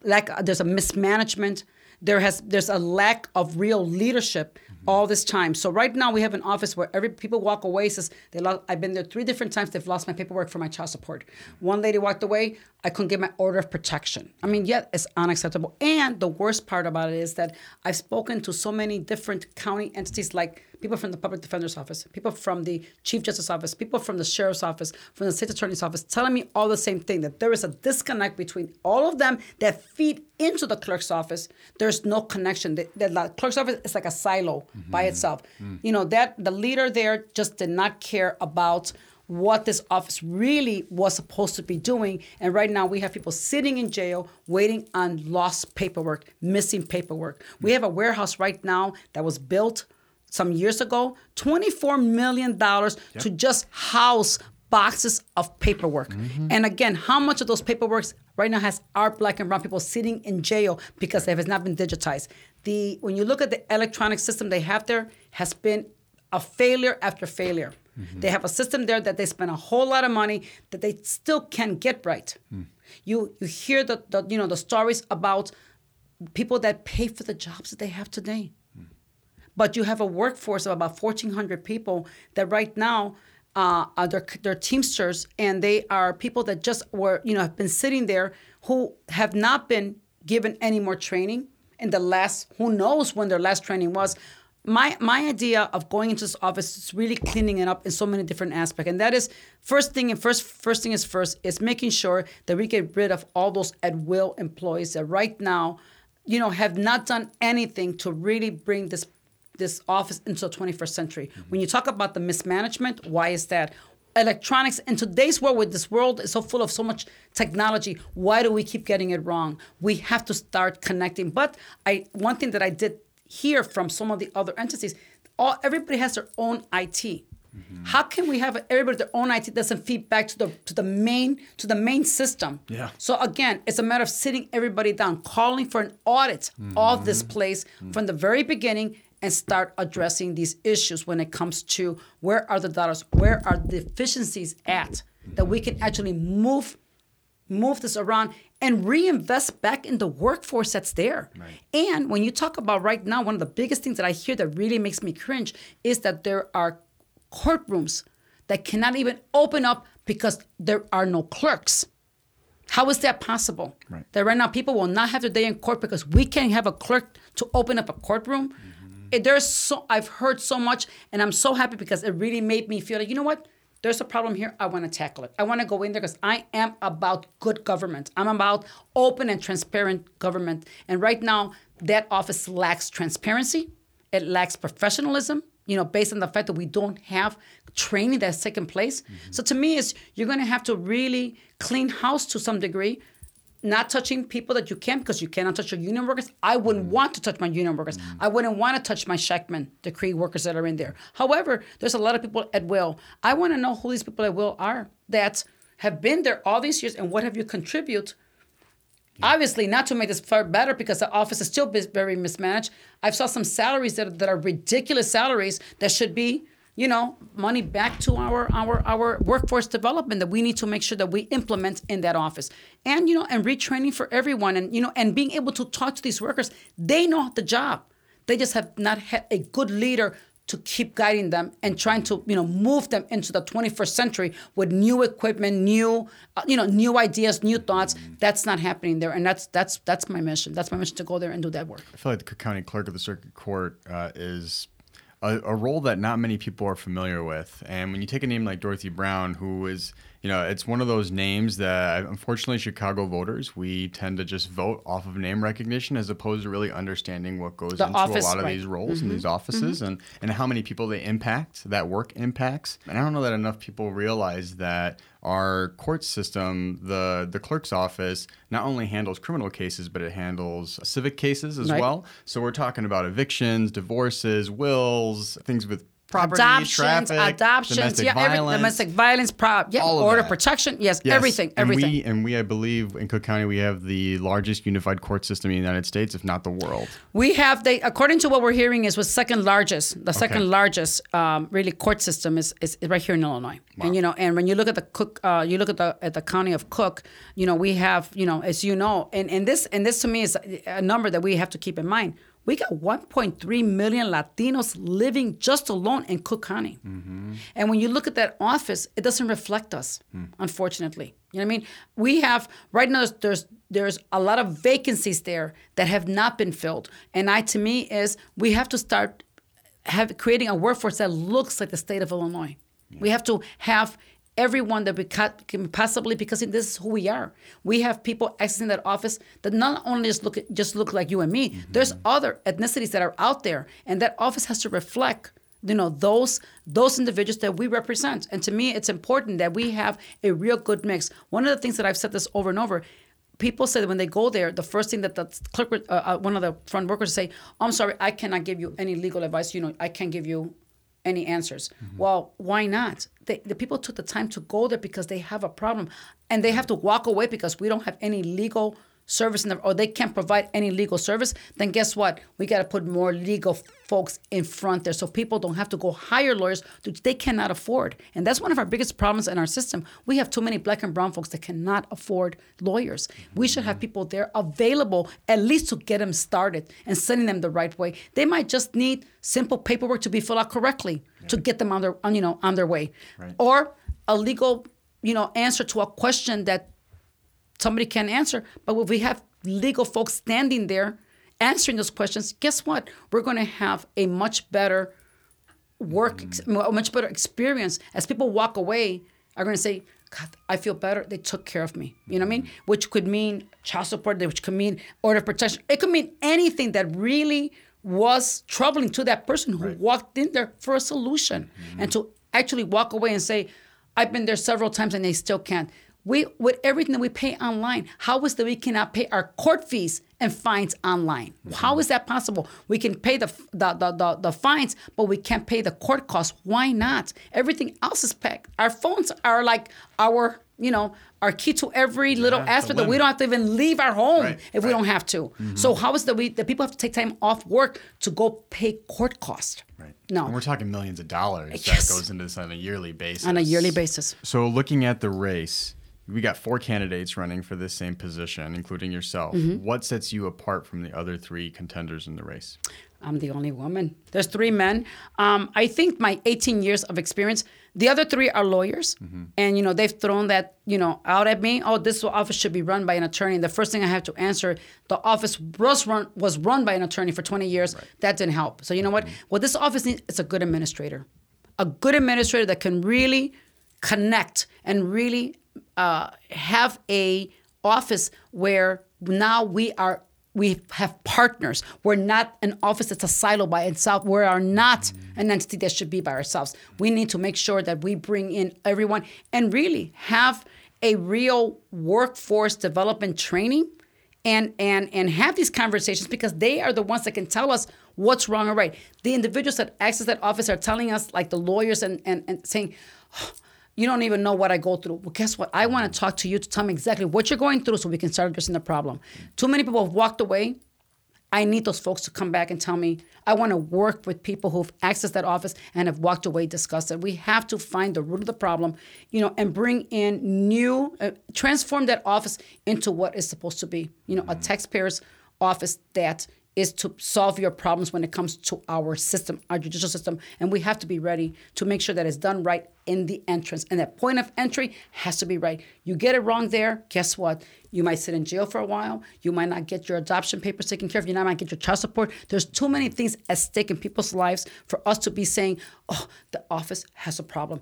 lack there's a mismanagement. There has there's a lack of real leadership all this time. So right now we have an office where every people walk away says they lost, I've been there three different times. They've lost my paperwork for my child support. One lady walked away. I couldn't get my order of protection. I mean, yet it's unacceptable. And the worst part about it is that I've spoken to so many different county entities like people from the public defender's office, people from the chief justice office, people from the sheriff's office, from the state attorney's office, telling me all the same thing that there is a disconnect between all of them that feed into the clerk's office. There's no connection. The, the, the clerk's office is like a silo by mm-hmm. itself. Mm. You know that the leader there just did not care about what this office really was supposed to be doing. And right now, we have people sitting in jail waiting on lost paperwork, missing paperwork. We mm. have a warehouse right now that was built some years ago, $24 million to just house boxes of paperwork. Mm-hmm. And again, how much of those paperworks right now has our black and brown people sitting in jail because it has not been digitized? The when you look at the electronic system they have there has been a failure after failure. Mm-hmm. They have a system there that they spend a whole lot of money that they still can't get right. Hmm. You you hear the, the you know the stories about people that pay for the jobs that they have today. But you have a workforce of about 1,400 people that right now uh, are they're, they're Teamsters and they are people that just were, you know, have been sitting there who have not been given any more training in the last, who knows when their last training was. My, my idea of going into this office is really cleaning it up in so many different aspects, and that is first thing and first first thing is first is making sure that we get rid of all those at will employees that right now, you know, have not done anything to really bring this this office into the 21st century. When you talk about the mismanagement, why is that? electronics in today's world with this world is so full of so much technology why do we keep getting it wrong we have to start connecting but i one thing that i did hear from some of the other entities all everybody has their own it mm-hmm. how can we have everybody their own IT doesn't feed back to the to the main to the main system? Yeah. So again, it's a matter of sitting everybody down, calling for an audit mm-hmm. of this place mm-hmm. from the very beginning, and start addressing these issues when it comes to where are the dollars, where are the deficiencies at, that we can actually move move this around and reinvest back in the workforce that's there. And when you talk about right now, one of the biggest things that I hear that really makes me cringe is that there are courtrooms that cannot even open up because there are no clerks. How is that possible? Right. That right now people will not have their day in court because we can't have a clerk to open up a courtroom. Mm. It- There's so I've heard so much, and I'm so happy because it really made me feel like you know what? There's a problem here. I want to tackle it. I want to go in there because I am about good government. I'm about open and transparent government. And right now, that office lacks transparency. It lacks professionalism. You know, based on the fact that we don't have training that's taken place. Mm-hmm. So to me, is you're going to have to really clean house to some degree not touching people that you can because you cannot touch your union workers. I wouldn't mm. want to touch my union workers. Mm. I wouldn't want to touch my Shakman decree workers that are in there. However, there's a lot of people at will. I want to know who these people at will are that have been there all these years and what have you contribute. Obviously, not to make this far better because the office is still very mismanaged. I've saw some salaries that, that are ridiculous salaries that should be, you know, money back to our our our workforce development that we need to make sure that we implement in that office, and you know, and retraining for everyone, and you know, and being able to talk to these workers. They know the job. They just have not had a good leader to keep guiding them and trying to you know move them into the 21st century with new equipment new uh, you know new ideas new thoughts. That's not happening there. And that's that's that's my mission. That's my mission to go there and do that work. I feel like the Cook County Clerk of the Circuit Court uh, is a, role that not many people are familiar with. And when you take a name like Dorothy Brown, who is, you know, it's one of those names that unfortunately Chicago voters, we tend to just vote off of name recognition as opposed to really understanding what goes The into office, a lot of right. Mm-hmm. these roles and these offices and, and how many people they impact, that work impacts. And I don't know that enough people realize that our court system, the the clerk's office, not only handles criminal cases, but it handles civic cases as Right. well. So we're talking about evictions, divorces, wills, things with property, adoptions traffic, adoptions domestic yeah every, violence. domestic violence pro, yeah order that. protection yes, Yes, everything everything And we, and we, I believe, in Cook County, we have the largest unified court system in the United States, if not the world. We have they according to what we're hearing is was second largest. The second largest um, really court system is, is is right here in Illinois. Wow. And you know, and when you look at the Cook, uh, you look at the at the county of Cook, you know, we have you know, as you know, and and this and this to me is a number that we have to keep in mind. We got 1.3 million Latinos living just alone in Cook County. Mm-hmm. And when you look at that office, it doesn't reflect us, hmm. unfortunately. You know what I mean? We have right now. There's, there's there's a lot of vacancies there that have not been filled, and I to me is we have to start have creating a workforce that looks like the state of Illinois. We have to have everyone that we ca- can possibly because this is who we are. We have people exiting that office that not only just look just look like you and me. There's other ethnicities that are out there, and that office has to reflect you know those those individuals that we represent and to me it's important that we have a real good mix one of the things that i've said this over and over people say that when they go there the first thing that the clerk uh, uh, one of the front workers say i'm sorry i cannot give you any legal advice you know i can't give you any answers. Mm-hmm. Well why not? They, the people took the time to go there because they have a problem. And they have to walk away because we don't have any legal service in the, or they can't provide any legal service, then guess what? We got to put more legal folks in front there so people don't have to go hire lawyers that they cannot afford. And that's one of our biggest problems in our system. We have too many black and brown folks that cannot afford lawyers. We should have people there available at least to get them started and sending them the right way. They might just need simple paperwork to be filled out correctly to get them on their on, you know on their way. Or a legal, you know, answer to a question that somebody can answer. But if we have legal folks standing there answering those questions, guess what? We're going to have a much better work, ex- mm. a much better experience. As people walk away, are going to say, God, I feel better. They took care of me. You know what I mean? Mm. Which could mean child support, which could mean order of protection. It could mean anything that really was troubling to that person who walked in there for a solution and mm. to actually walk away and say, I've been there several times and they still can't. We with everything that we pay online, how is that we cannot pay our court fees and fines online? How is that possible? We can pay the the, the the the fines, but we can't pay the court costs. Why not? Everything else is packed. Our phones are like our you know our key to every little the aspect that we don't have to even leave our home Right, if we don't have to. Mm-hmm. So how is that we the people have to take time off work to go pay court costs? Right. No. And we're talking millions of dollars Yes. that goes into this on a yearly basis. On a yearly basis. So looking at the race, we got four candidates running for this same position, including yourself. Mm-hmm. What sets you apart from the other three contenders in the race? I'm the only woman. There's three men. Um, I think my 18 years of experience. The other three are lawyers, and you know they've thrown that you know out at me. Oh, this office should be run by an attorney. And the first thing I have to answer, the office was run was run by an attorney for 20 years. That didn't help. So you know what? What this office needs is a good administrator, a good administrator that can really connect and really uh, have a office where now we are we have partners. We're not an office that's a silo by itself. We are not an entity that should be by ourselves. We need to make sure that we bring in everyone and really have a real workforce development training and and and have these conversations because they are the ones that can tell us what's wrong or right. The individuals that access that office are telling us, like the lawyers, and and, and saying, "Oh, you don't even know what I go through. Well, guess what? I want to talk to you to tell me exactly what you're going through so we can start addressing the problem. Too many people have walked away. I need those folks to come back and tell me. I want to work with people who've accessed that office and have walked away disgusted. We have to find the root of the problem, you know, and bring in new, uh, transform that office into what is supposed to be, you know, a taxpayer's office that is to solve your problems when it comes to our system, our judicial system. And we have to be ready to make sure that it's done right in the entrance. And that point of entry has to be right. You get it wrong there, guess what? You might sit in jail for a while. You might not get your adoption papers taken care of. You might not get your child support. There's too many things at stake in people's lives for us to be saying, oh, the office has a problem.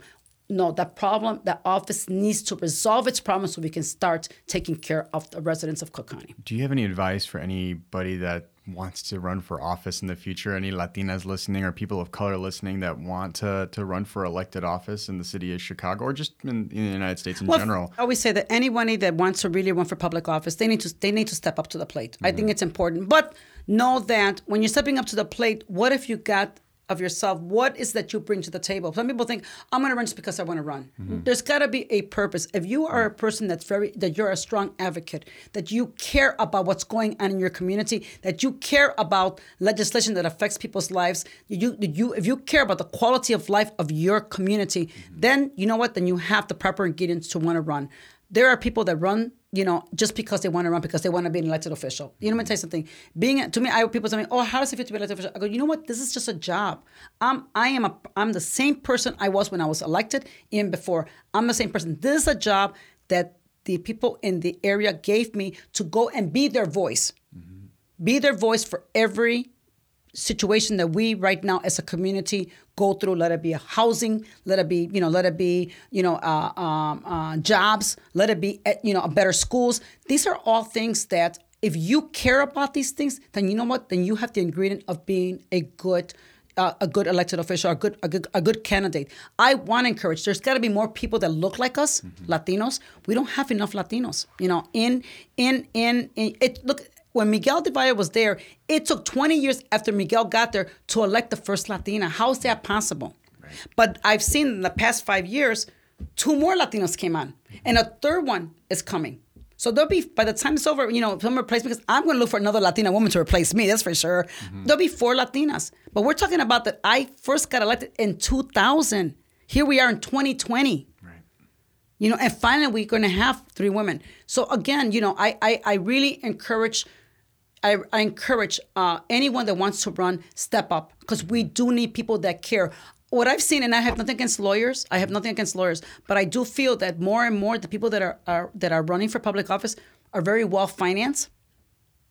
No, that problem, that office needs to resolve its problem so we can start taking care of the residents of Cook County. Do you have any advice for anybody that wants to run for office in the future? Any Latinas listening or people of color listening that want to, to run for elected office in the city of Chicago or just in, in the United States in Well, general? I always say that anybody that wants to really run for public office, they need to they need to step up to the plate. I think mm. it's important. But know that when you're stepping up to the plate, what if you got of yourself? What is that you bring to the table? Some people think I'm going to run just because I want to run. Mm-hmm. There's got to be a purpose. If you are a mm. person that's very that you're a strong advocate, that you care about what's going on in your community, that you care about legislation that affects people's lives, you you if you care about the quality of life of your community, mm-hmm. then you know what? Then you have the proper ingredients to want to run. There are people that run, you know, just because they want to run because they want to be an elected official. You know, let me tell you something. Being to me, I people tell me, "Oh, how does it feel to be an elected official?" I go, "You know what? This is just a job. I'm I am a I'm the same person I was when I was elected, even before. I'm the same person. This is a job that the people in the area gave me to go and be their voice, mm-hmm. be their voice for every situation that we right now as a community go through let it be housing let it be you know let it be you know uh, um, uh, jobs let it be uh, you know better schools these are all things that if you care about these things then you know what then you have the ingredient of being a good uh, a good elected official, a good, a good, a good candidate. I want to encourage. There's got to be more people that look like us, Latinos. We don't have enough Latinos. You know, in in in, in it. Look, when Miguel del Valle was there, it took 20 years after Miguel got there to elect the first Latina. How is that possible? But I've seen in the past five years, two more Latinos came on, and a third one is coming. So there'll be by the time it's over, you know, some replacement because I'm going to look for another Latina woman to replace me. That's for sure. Mm-hmm. There'll be four Latinas, but we're talking about that. I first got elected in 2000. Here we are in 2020 Right. you know and finally we're going to have three women so again you know i i, I really encourage I, I encourage uh, anyone that wants to run step up because we do need people that care what i've seen and i have nothing against lawyers i have nothing against lawyers but i do feel that more and more the people that are, are that are running for public office are very well financed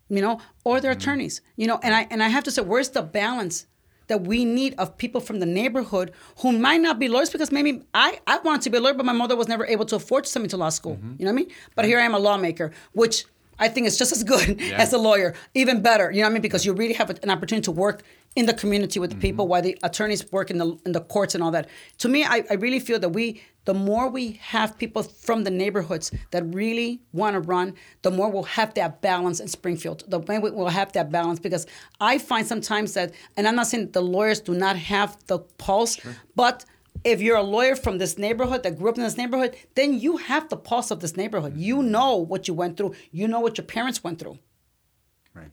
you know or they're attorneys you know and i and i have to say where's the balance that we need of people from the neighborhood who might not be lawyers because maybe I, I wanted to be a lawyer, but my mother was never able to afford to send me to law school. You know what I mean? But here I am a lawmaker, which I think it's just as good <laughs> Yeah. as a lawyer, even better. You know what I mean? Because you really have an opportunity to work in the community with the people, Mm-hmm. while the attorneys work in the in the courts and all that. To me, I, I really feel that we, the more we have people from the neighborhoods that really want to run, the more we'll have that balance in Springfield. The way we will have that balance because I find sometimes that, and I'm not saying that the lawyers do not have the pulse, but if you're a lawyer from this neighborhood that grew up in this neighborhood, then you have the pulse of this neighborhood. You mm-hmm. know what you went through. You know what your parents went through.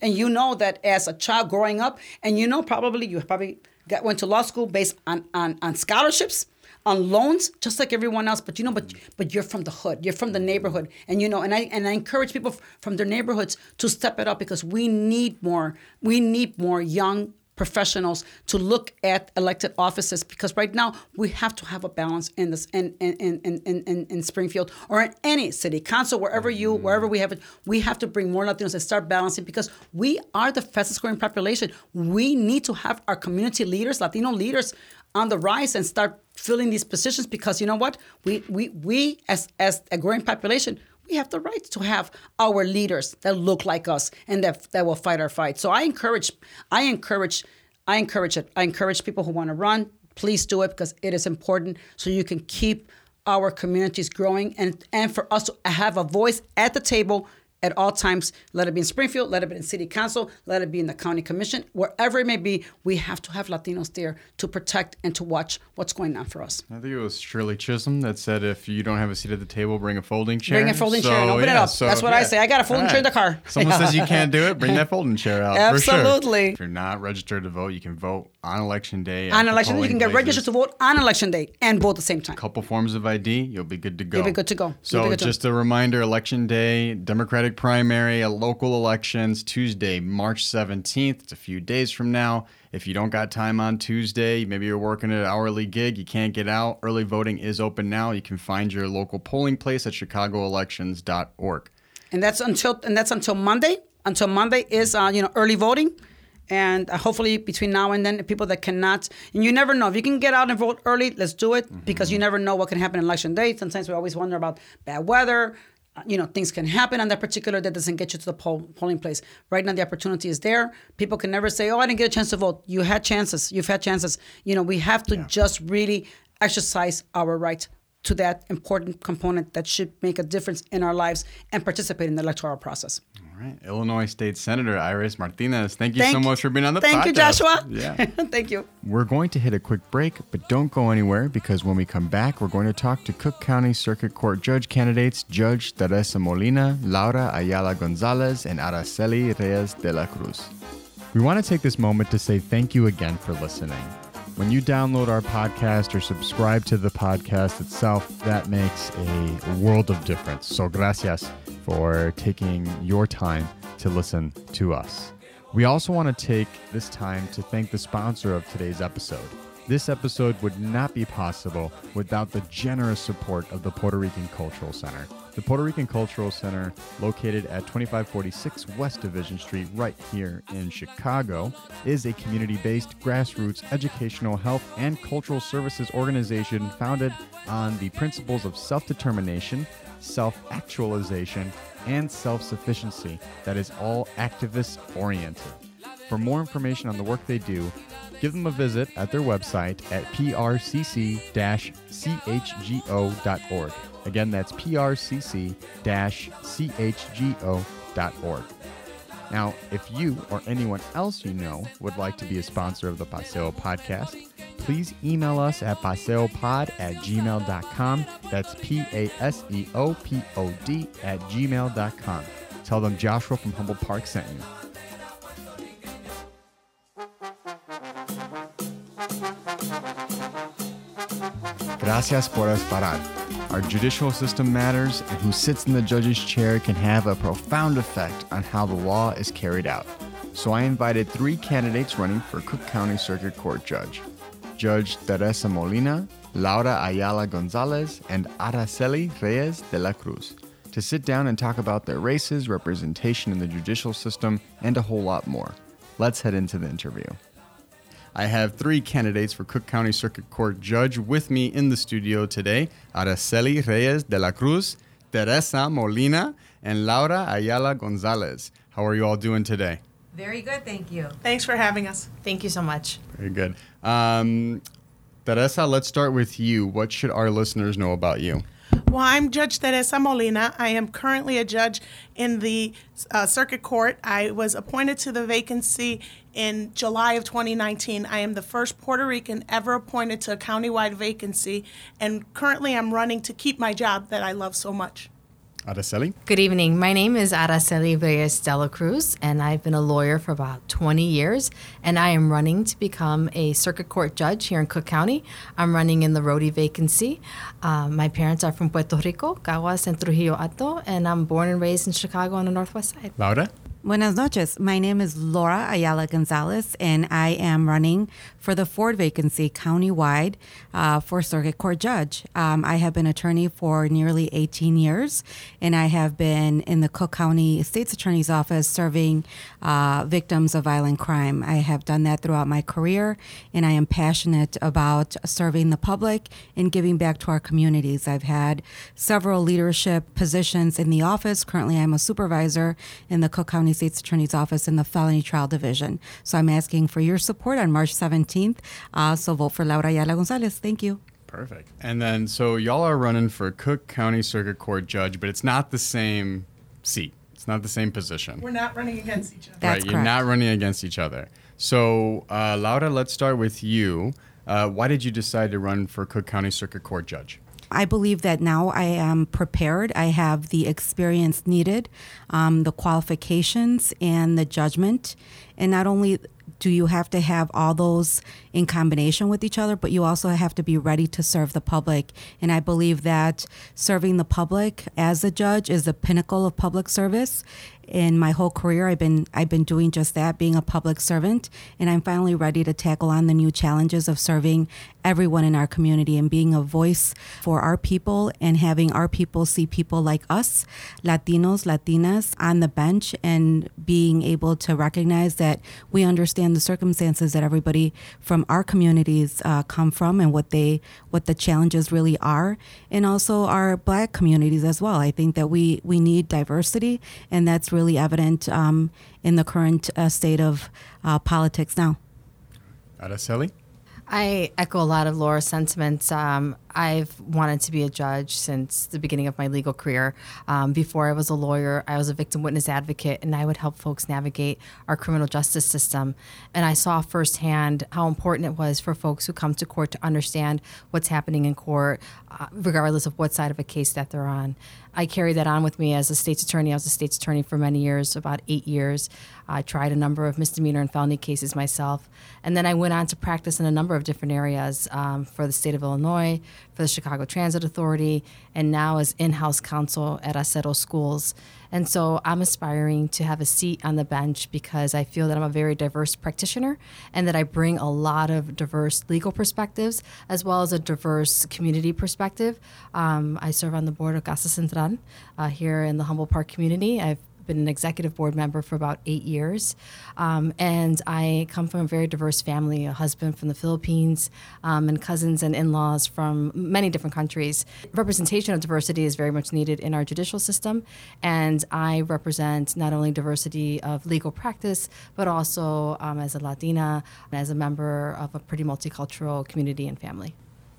And you know that as a child growing up, and you know probably you probably got went to law school based on on, on scholarships, on loans, just like everyone else. But you know, but mm-hmm. but you're from the hood, you're from the mm-hmm. neighborhood, and you know, and I and I encourage people from their neighborhoods to step it up because we need more. We need more young professionals to look at elected offices because right now we have to have a balance in this in in, in, in, in, in Springfield or in any city council wherever you mm-hmm. wherever we have it we have to bring more Latinos and start balancing because we are the fastest growing population. We need to have our community leaders Latino leaders on the rise and start filling these positions because you know what? We we we as as a growing population we have the right to have our leaders that look like us and that that will fight our fight. So I encourage, I encourage, I encourage it. I encourage people who want to run. Please do it because it is important so you can keep our communities growing and and for us to have a voice at the table at all times. Let it be in Springfield, let it be in City Council, let it be in the County Commission, wherever it may be. We have to have Latinos there to protect and to watch what's going on for us. I think it was Shirley Chisholm that said, "If you don't have a seat at the table, bring a folding chair." Bring a folding chair and open it up. So, That's what I say. I got a folding chair in the car. Someone says you can't do it, bring that <laughs> folding chair out. For sure. Absolutely. If you're not registered to vote, you can vote on election day. On election, day, you can get places. registered to vote on election day and vote at the same time. A couple forms of ID, you'll be good to go. You'll be good to go. So to- just a reminder, election day, Democratic primary, local elections, Tuesday, March 17th. It's a few days from now. If you don't got time on Tuesday, maybe you're working an hourly gig, you can't get out. Early voting is open now. You can find your local polling place at chicagoelections.org. and that's until and that's until Monday. Until Monday is uh, you know early voting, and uh, hopefully between now and then, people that cannot, and you never know if you can get out and vote early, let's do it because you never know what can happen on election day. Sometimes we always wonder about bad weather. Uh, You know, things can happen on that particular that doesn't get you to the poll, polling place. Right now, the opportunity is there. People can never say, "Oh, I didn't get a chance to vote." You had chances. You've had chances. You know, we have to just really exercise our right to that important component that should make a difference in our lives and participate in the electoral process. All right. Illinois State Senator Iris Martinez, thank you so much for being on the Thank podcast. Thank you, Joshua. Yeah. <laughs> Thank you. We're going to hit a quick break, but don't go anywhere because when we come back, we're going to talk to Cook County Circuit Court judge candidates Judge Teresa Molina, Laura Ayala Gonzalez, and Araceli Reyes de la Cruz. We want to take this moment to say thank you again for listening. When you download our podcast or subscribe to the podcast itself, that makes a world of difference. So, gracias for taking your time to listen to us. We also want to take this time to thank the sponsor of today's episode. This episode would not be possible without the generous support of the Puerto Rican Cultural Center. The Puerto Rican Cultural Center, located at 2546 West Division Street, right here in Chicago, is a community based grassroots educational, health, and cultural services organization founded on the principles of self determination, self actualization, and self sufficiency that is all activist oriented. For more information on the work they do, give them a visit at their website at prcc chgo.org. Again, that's prcc chgo.org. Now, if you or anyone else you know would like to be a sponsor of the Paseo podcast, please email us at paseopod at gmail.com. That's P A S E O P O D at gmail.com. Tell them Joshua from Humboldt Park sent you. Gracias por esperar. Our judicial system matters, and who sits in the judge's chair can have a profound effect on how the law is carried out. So I invited three candidates running for Cook County Circuit Court Judge Judge Teresa Molina, Laura Ayala Gonzalez, and Araceli Reyes de la Cruz to sit down and talk about their races, representation in the judicial system, and a whole lot more. Let's head into the interview. I have three candidates for Cook County Circuit Court Judge with me in the studio today Araceli Reyes de la Cruz, Teresa Molina, and Laura Ayala Gonzalez. How are you all doing today? Very good, thank you. Thanks for having us. Thank you so much. Very good. Um, Teresa, let's start with you. What should our listeners know about you? Well, I'm Judge Teresa Molina. I am currently a judge in the uh, circuit court. I was appointed to the vacancy in July of 2019. I am the first Puerto Rican ever appointed to a countywide vacancy, and currently I'm running to keep my job that I love so much. Araceli? Good evening. My name is Araceli Reyes de la Cruz, and I've been a lawyer for about 20 years. And I am running to become a circuit court judge here in Cook County. I'm running in the Rhodey vacancy. Um, my parents are from Puerto Rico, Caguas and Trujillo Alto, and I'm born and raised in Chicago on the Northwest Side. Laura? Buenas noches. My name is Laura Ayala Gonzalez, and I am running for the Ford vacancy countywide uh, for circuit court judge. Um, I have been attorney for nearly 18 years, and I have been in the Cook County State's Attorney's Office serving uh, victims of violent crime. I have done that throughout my career, and I am passionate about serving the public and giving back to our communities. I've had several leadership positions in the office. Currently, I'm a supervisor in the Cook County State's Attorney's Office in the Felony Trial Division. So I'm asking for your support on March 17th. Uh, so vote for Laura Ayala Gonzalez. Thank you. Perfect. And then, so y'all are running for Cook County Circuit Court Judge, but it's not the same seat. It's not the same position. We're not running against each other. That's right? You're correct. not running against each other. So, uh, Laura, let's start with you. Uh, why did you decide to run for Cook County Circuit Court Judge? I believe that now I am prepared. I have the experience needed, um, the qualifications, and the judgment. And not only do you have to have all those in combination with each other, but you also have to be ready to serve the public. And I believe that serving the public as a judge is the pinnacle of public service. In my whole career, I've been I've been doing just that, being a public servant, and I'm finally ready to tackle on the new challenges of serving everyone in our community and being a voice for our people and having our people see people like us, Latinos, Latinas, on the bench and being able to recognize that we understand the circumstances that everybody from our communities uh, come from and what they what the challenges really are, and also our Black communities as well. I think that we we need diversity, and that's really evident um, in the current uh, state of uh, politics now. Araceli? I echo a lot of Laura's sentiments. Um, I've wanted to be a judge since the beginning of my legal career. Um, before I was a lawyer, I was a victim witness advocate, and I would help folks navigate our criminal justice system. And I saw firsthand how important it was for folks who come to court to understand what's happening in court, uh, regardless of what side of a case that they're on. I carried that on with me as a state's attorney. I was a state's attorney for many years, about eight years. I tried a number of misdemeanor and felony cases myself. And then I went on to practice in a number of different areas um, for the state of Illinois, for the Chicago Transit Authority, and now as in house counsel at Acero Schools. And so I'm aspiring to have a seat on the bench because I feel that I'm a very diverse practitioner and that I bring a lot of diverse legal perspectives as well as a diverse community perspective. Um, I serve on the board of Casa Central uh, here in the Humboldt Park community. I've been an executive board member for about eight years. Um, and I come from a very diverse family a husband from the Philippines, um, and cousins and in laws from many different countries. Representation of diversity is very much needed in our judicial system. And I represent not only diversity of legal practice, but also um, as a Latina, as a member of a pretty multicultural community and family.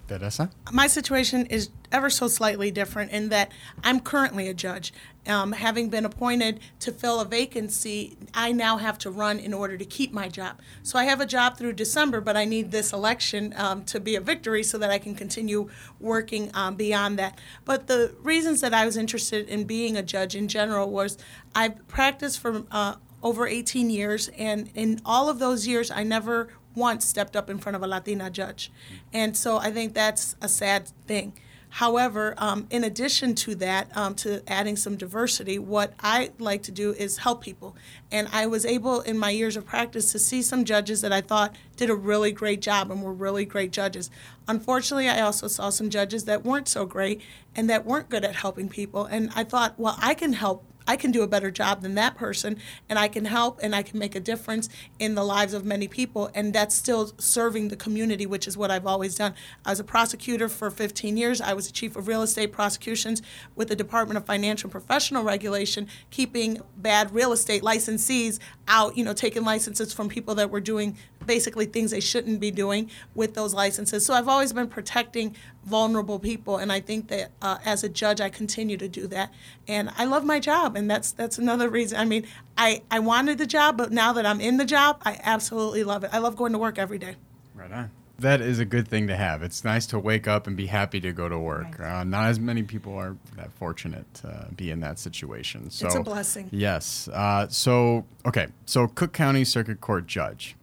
Teresa? My situation is ever so slightly different in that I'm currently a judge. Um, having been appointed to fill a vacancy, I now have to run in order to keep my job. So I have a job through December, but I need this election um, to be a victory so that I can continue working um, beyond that. But the reasons that I was interested in being a judge in general was I've practiced for uh, over 18 years, and in all of those years, I never once stepped up in front of a Latina judge. And so I think that's a sad thing. However, um, in addition to that, um, to adding some diversity, what I like to do is help people. And I was able, in my years of practice, to see some judges that I thought did a really great job and were really great judges. Unfortunately, I also saw some judges that weren't so great and that weren't good at helping people. And I thought, well, I can help I can do a better job than that person, and I can help and I can make a difference in the lives of many people, and that's still serving the community, which is what I've always done. I was a prosecutor for 15 years. I was the chief of real estate prosecutions with the Department of Financial Professional Regulation, keeping bad real estate licensees out, you know, taking licenses from people that were doing basically things they shouldn't be doing with those licenses. So I've always been protecting vulnerable people, and I think that uh, as a judge, I continue to do that. And I love my job, and that's that's another reason. I mean, I I wanted the job, but now that I'm in the job, I absolutely love it. I love going to work every day. Right on. That is a good thing to have. It's nice to wake up and be happy to go to work. Uh, not as many people are that fortunate to be in that situation. So It's a blessing. Yes. Uh, so okay. So Cook County Circuit Court judge.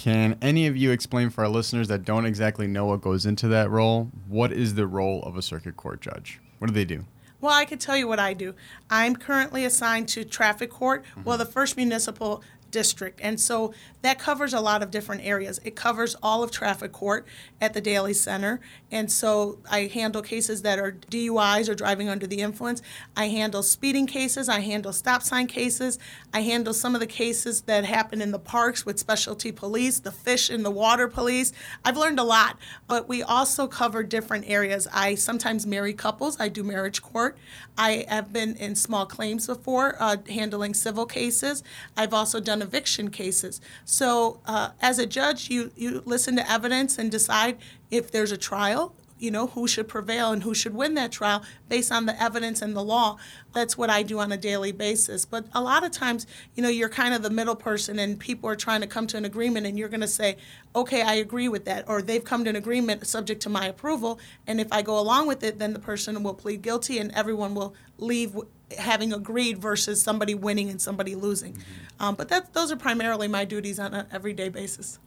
Can any of you explain for our listeners that don't exactly know what goes into that role? What is the role of a circuit court judge? What do they do? Well, I could tell you what I do. I'm currently assigned to traffic court, well, the first municipal district. And so that covers a lot of different areas. It covers all of traffic court at the Daly Center. And so I handle cases that are DUIs or driving under the influence. I handle speeding cases. I handle stop sign cases. I handle some of the cases that happen in the parks with specialty police, the fish in the water police. I've learned a lot, but we also cover different areas. I sometimes marry couples. I do marriage court. I have been in small claims before, uh, handling civil cases. I've also done eviction cases. So uh, as a judge, you, you listen to evidence and decide if there's a trial, you know, who should prevail and who should win that trial based on the evidence and the law. That's what I do on a daily basis. But a lot of times, you know, you're kind of the middle person and people are trying to come to an agreement and you're going to say, okay, I agree with that. Or they've come to an agreement subject to my approval. And if I go along with it, then the person will plead guilty and everyone will leave having agreed versus somebody winning and somebody losing. Um, but that, those are primarily my duties on an everyday basis.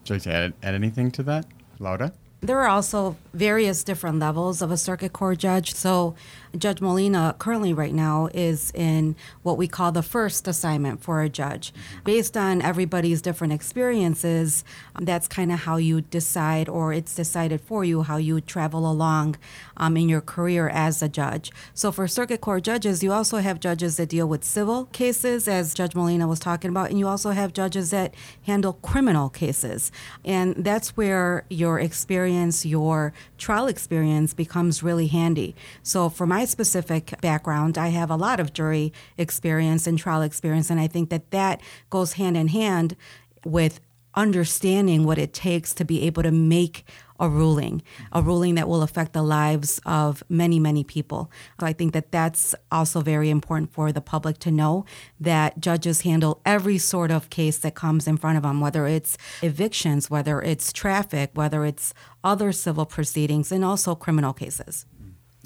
Would you like to add, add anything to that, Laura? There are also various different levels of a circuit court judge. So, Judge Molina currently, right now, is in what we call the first assignment for a judge. Based on everybody's different experiences, that's kind of how you decide, or it's decided for you, how you travel along um, in your career as a judge. So, for circuit court judges, you also have judges that deal with civil cases, as Judge Molina was talking about, and you also have judges that handle criminal cases. And that's where your experience, your trial experience becomes really handy. So, for my specific background, I have a lot of jury experience and trial experience, and I think that that goes hand in hand with understanding what it takes to be able to make a ruling, a ruling that will affect the lives of many, many people. So I think that that's also very important for the public to know that judges handle every sort of case that comes in front of them, whether it's evictions, whether it's traffic, whether it's other civil proceedings, and also criminal cases.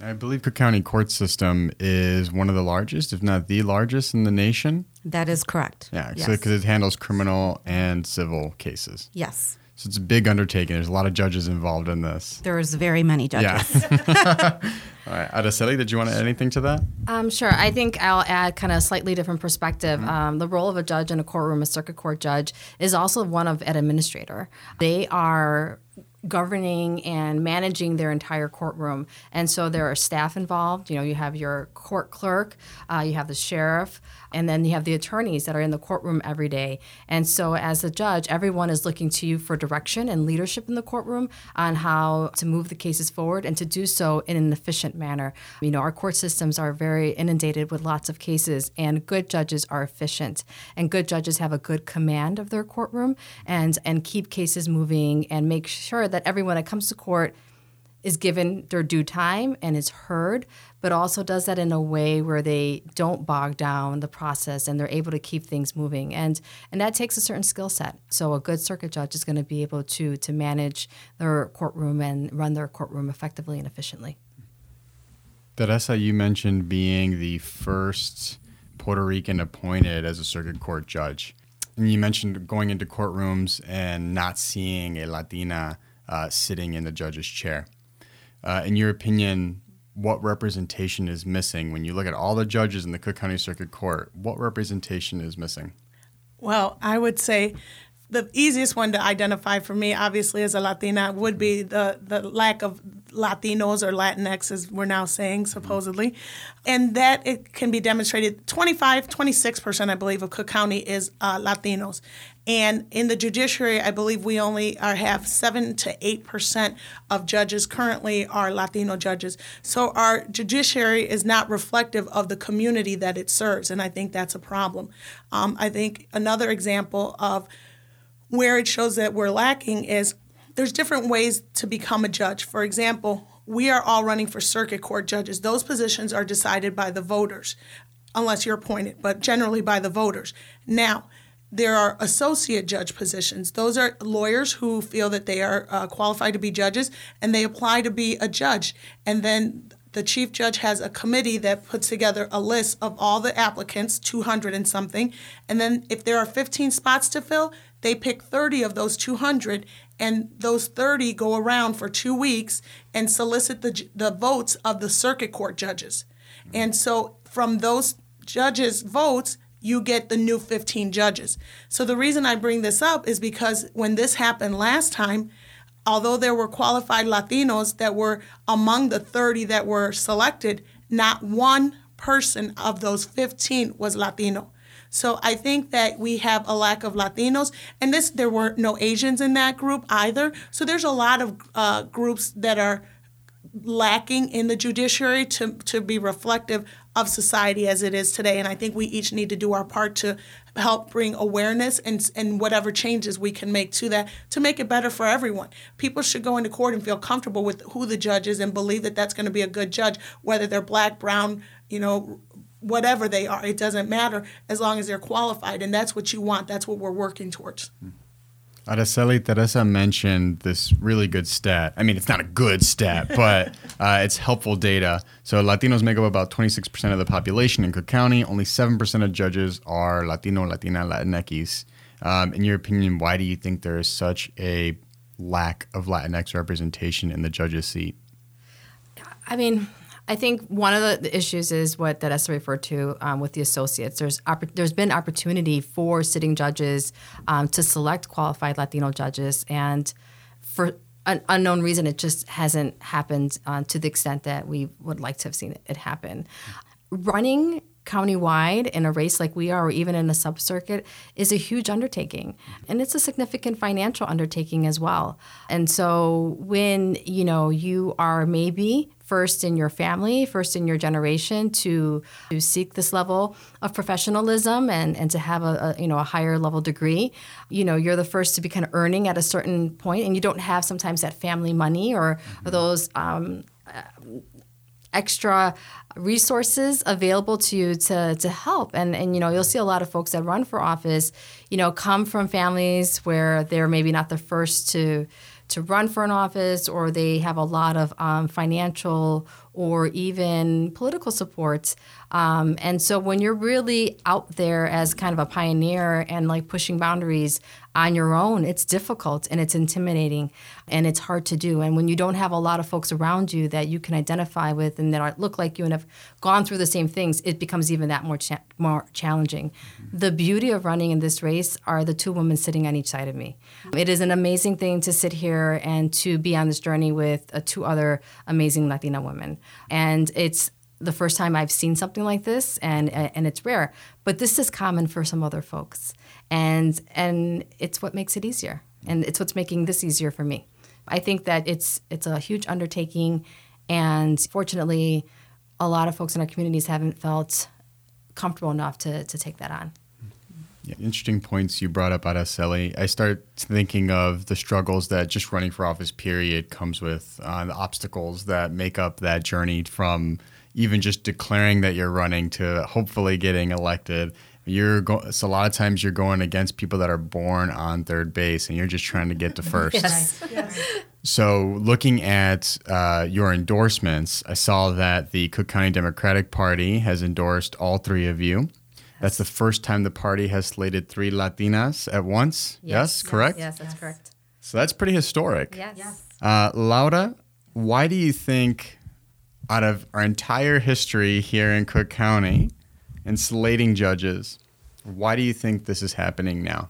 I believe Cook County court system is one of the largest, if not the largest in the nation. That is correct. Yeah, Yes. because it handles criminal and civil cases. yes. So it's a big undertaking. There's a lot of judges involved in this. There's very many judges. Yeah. <laughs> All right. Araceli, did you want to add anything to that? Um, sure. I think I'll add kind of a slightly different perspective. Um, the role of a judge in a courtroom, a circuit court judge, is also one of an administrator. They are governing and managing their entire courtroom. And so there are staff involved. You know, you have your court clerk, uh, you have the sheriff, and then you have the attorneys that are in the courtroom every day. And so as a judge, everyone is looking to you for direction and leadership in the courtroom on how to move the cases forward and to do so in an efficient manner. You know, our court systems are very inundated with lots of cases, and good judges are efficient. And good judges have a good command of their courtroom and, and keep cases moving and make sure that everyone that comes to court is given their due time and is heard, but also does that in a way where they don't bog down the process and they're able to keep things moving. And and that takes a certain skill set. So a good circuit judge is going to be able to to manage their courtroom and run their courtroom effectively and efficiently. Teresa, you mentioned being the first Puerto Rican appointed as a circuit court judge. And you mentioned going into courtrooms and not seeing a Latina uh, sitting in the judge's chair. Uh, in your opinion, what representation is missing when you look at all the judges in the Cook County Circuit Court? What representation is missing? Well, I would say the easiest one to identify for me, obviously, as a Latina, would be the, the lack of Latinos or Latinx, as we're now saying, supposedly. And that it can be demonstrated 25, 26%, I believe, of Cook County is uh, Latinos. And in the judiciary, I believe we only are, have 7 to 8% of judges currently are Latino judges. So our judiciary is not reflective of the community that it serves. And I think that's a problem. Um, I think another example of where it shows that we're lacking is there's different ways to become a judge. For example, we are all running for circuit court judges. Those positions are decided by the voters, unless you're appointed, but generally by the voters. Now, there are associate judge positions. Those are lawyers who feel that they are uh, qualified to be judges and they apply to be a judge. And then the chief judge has a committee that puts together a list of all the applicants, 200 and something. And then if there are 15 spots to fill, they pick 30 of those 200 and those 30 go around for two weeks and solicit the, the votes of the circuit court judges. And so from those judges' votes, you get the new 15 judges. So the reason I bring this up is because when this happened last time, although there were qualified Latinos that were among the 30 that were selected, not one person of those 15 was Latino. So I think that we have a lack of Latinos, and this there were no Asians in that group either. So there's a lot of uh, groups that are lacking in the judiciary to, to be reflective of society as it is today. And I think we each need to do our part to help bring awareness and, and whatever changes we can make to that to make it better for everyone. People should go into court and feel comfortable with who the judge is and believe that that's going to be a good judge, whether they're black, brown, you know, whatever they are. It doesn't matter as long as they're qualified. And that's what you want. That's what we're working towards. Hmm. Araceli Teresa mentioned this really good stat. I mean, it's not a good stat, <laughs> but uh, it's helpful data. So Latinos make up about 26% of the population in Cook County. Only 7% of judges are Latino, Latina, Latinx. Um, in your opinion, why do you think there is such a lack of Latinx representation in the judges' seat? I mean, I think one of the, issues is what that Esther referred to um, with the associates. There's there's been opportunity for sitting judges um, to select qualified Latino judges, and for an unknown reason, it just hasn't happened uh, to the extent that we would like to have seen it, it happen. Running countywide in a race like we are, or even in a sub circuit, is a huge undertaking, and it's a significant financial undertaking as well. And so when you know you are maybe first in your family, first in your generation to, to seek this level of professionalism and, and to have a, a, you know a higher level degree. You know, you're the first to be kind of earning at a certain point, and you don't have sometimes that family money or, or those um, extra resources available to you to, to help and and you know you'll see a lot of folks that run for office you know come from families where they're maybe not the first to to run for an office or they have a lot of um, financial or even political support. Um, and so when you're really out there as kind of a pioneer and like pushing boundaries on your own, it's difficult and it's intimidating and it's hard to do. And when you don't have a lot of folks around you that you can identify with and that are, look like you and have gone through the same things, it becomes even that more cha- more challenging. Mm-hmm. The beauty of running in this race are the two women sitting on each side of me. It is an amazing thing to sit here and to be on this journey with uh, two other amazing Latina women and it's the first time I've seen something like this, and and it's rare. But this is common for some other folks, and and it's what makes it easier, and it's what's making this easier for me. I think that it's it's a huge undertaking, and fortunately, a lot of folks in our communities haven't felt comfortable enough to to take that on. Yeah, interesting points you brought up, Araceli. I start thinking of the struggles that just running for office, period, comes with, uh, the obstacles that make up that journey from even just declaring that you're running to hopefully getting elected. You're go- so a lot of times you're going against people that are born on third base, and you're just trying to get to first. yes. Yes. So, looking at uh, your endorsements, I saw that the Cook County Democratic Party has endorsed all three of you. That's the first time the party has slated three Latinas at once. Yes, correct? Yes, that's correct. So that's pretty historic. Yes. Uh, Laura, why do you think, out of our entire history here in Cook County and slating judges, why do you think this is happening now?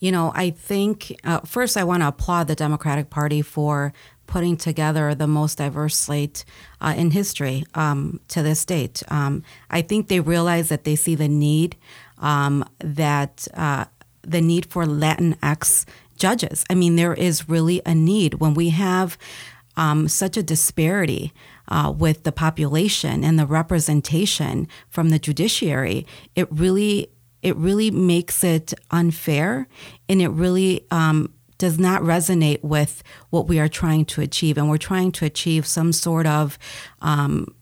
You know, I think uh, first I want to applaud the Democratic Party for putting together the most diverse slate uh, in history um, to this date. Um, I think they realize that they see the need um, that uh, the need for Latinx judges. I mean, there is really a need when we have um, such a disparity uh, with the population and the representation from the judiciary. It really it really makes it unfair, and it really um, does not resonate with what we are trying to achieve. And we're trying to achieve some sort of um,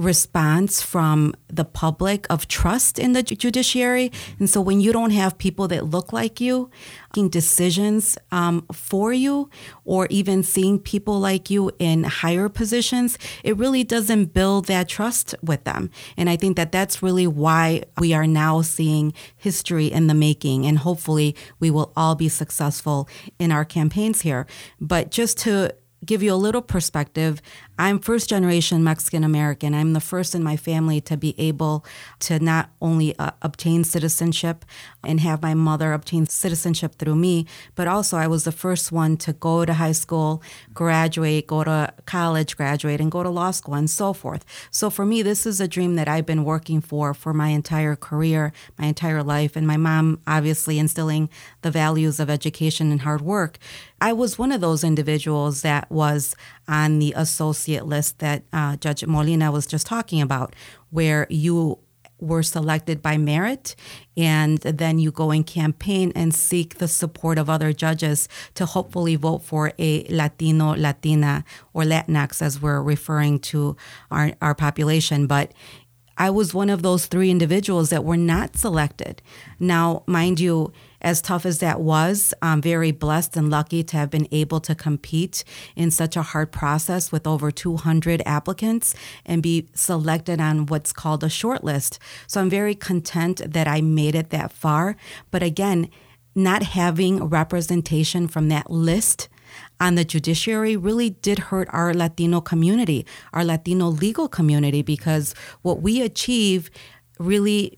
response from the public of trust in the judiciary. And so when you don't have people that look like you making decisions um, for you or even seeing people like you in higher positions, it really doesn't build that trust with them. And I think that that's really why we are now seeing history in the making. And hopefully we will all be successful in our campaigns here. But just to give you a little perspective, I'm first generation Mexican American. I'm the first in my family to be able to not only uh, obtain citizenship and have my mother obtain citizenship through me, but also I was the first one to go to high school, graduate, go to college, graduate, and go to law school, and so forth. So for me, this is a dream that I've been working for for my entire career, my entire life, and my mom obviously instilling the values of education and hard work. I was one of those individuals that was on the associate list that uh, Judge Molina was just talking about, where you were selected by merit and then you go and campaign and seek the support of other judges to hopefully vote for a Latino, Latina, or Latinx as we're referring to our, our population. But I was one of those three individuals that were not selected. Now, mind you, as tough as that was, I'm very blessed and lucky to have been able to compete in such a hard process with over 200 applicants and be selected on what's called a short list. So I'm very content that I made it that far. But again, not having representation from that list on the judiciary really did hurt our Latino community, our Latino legal community, because what we achieve really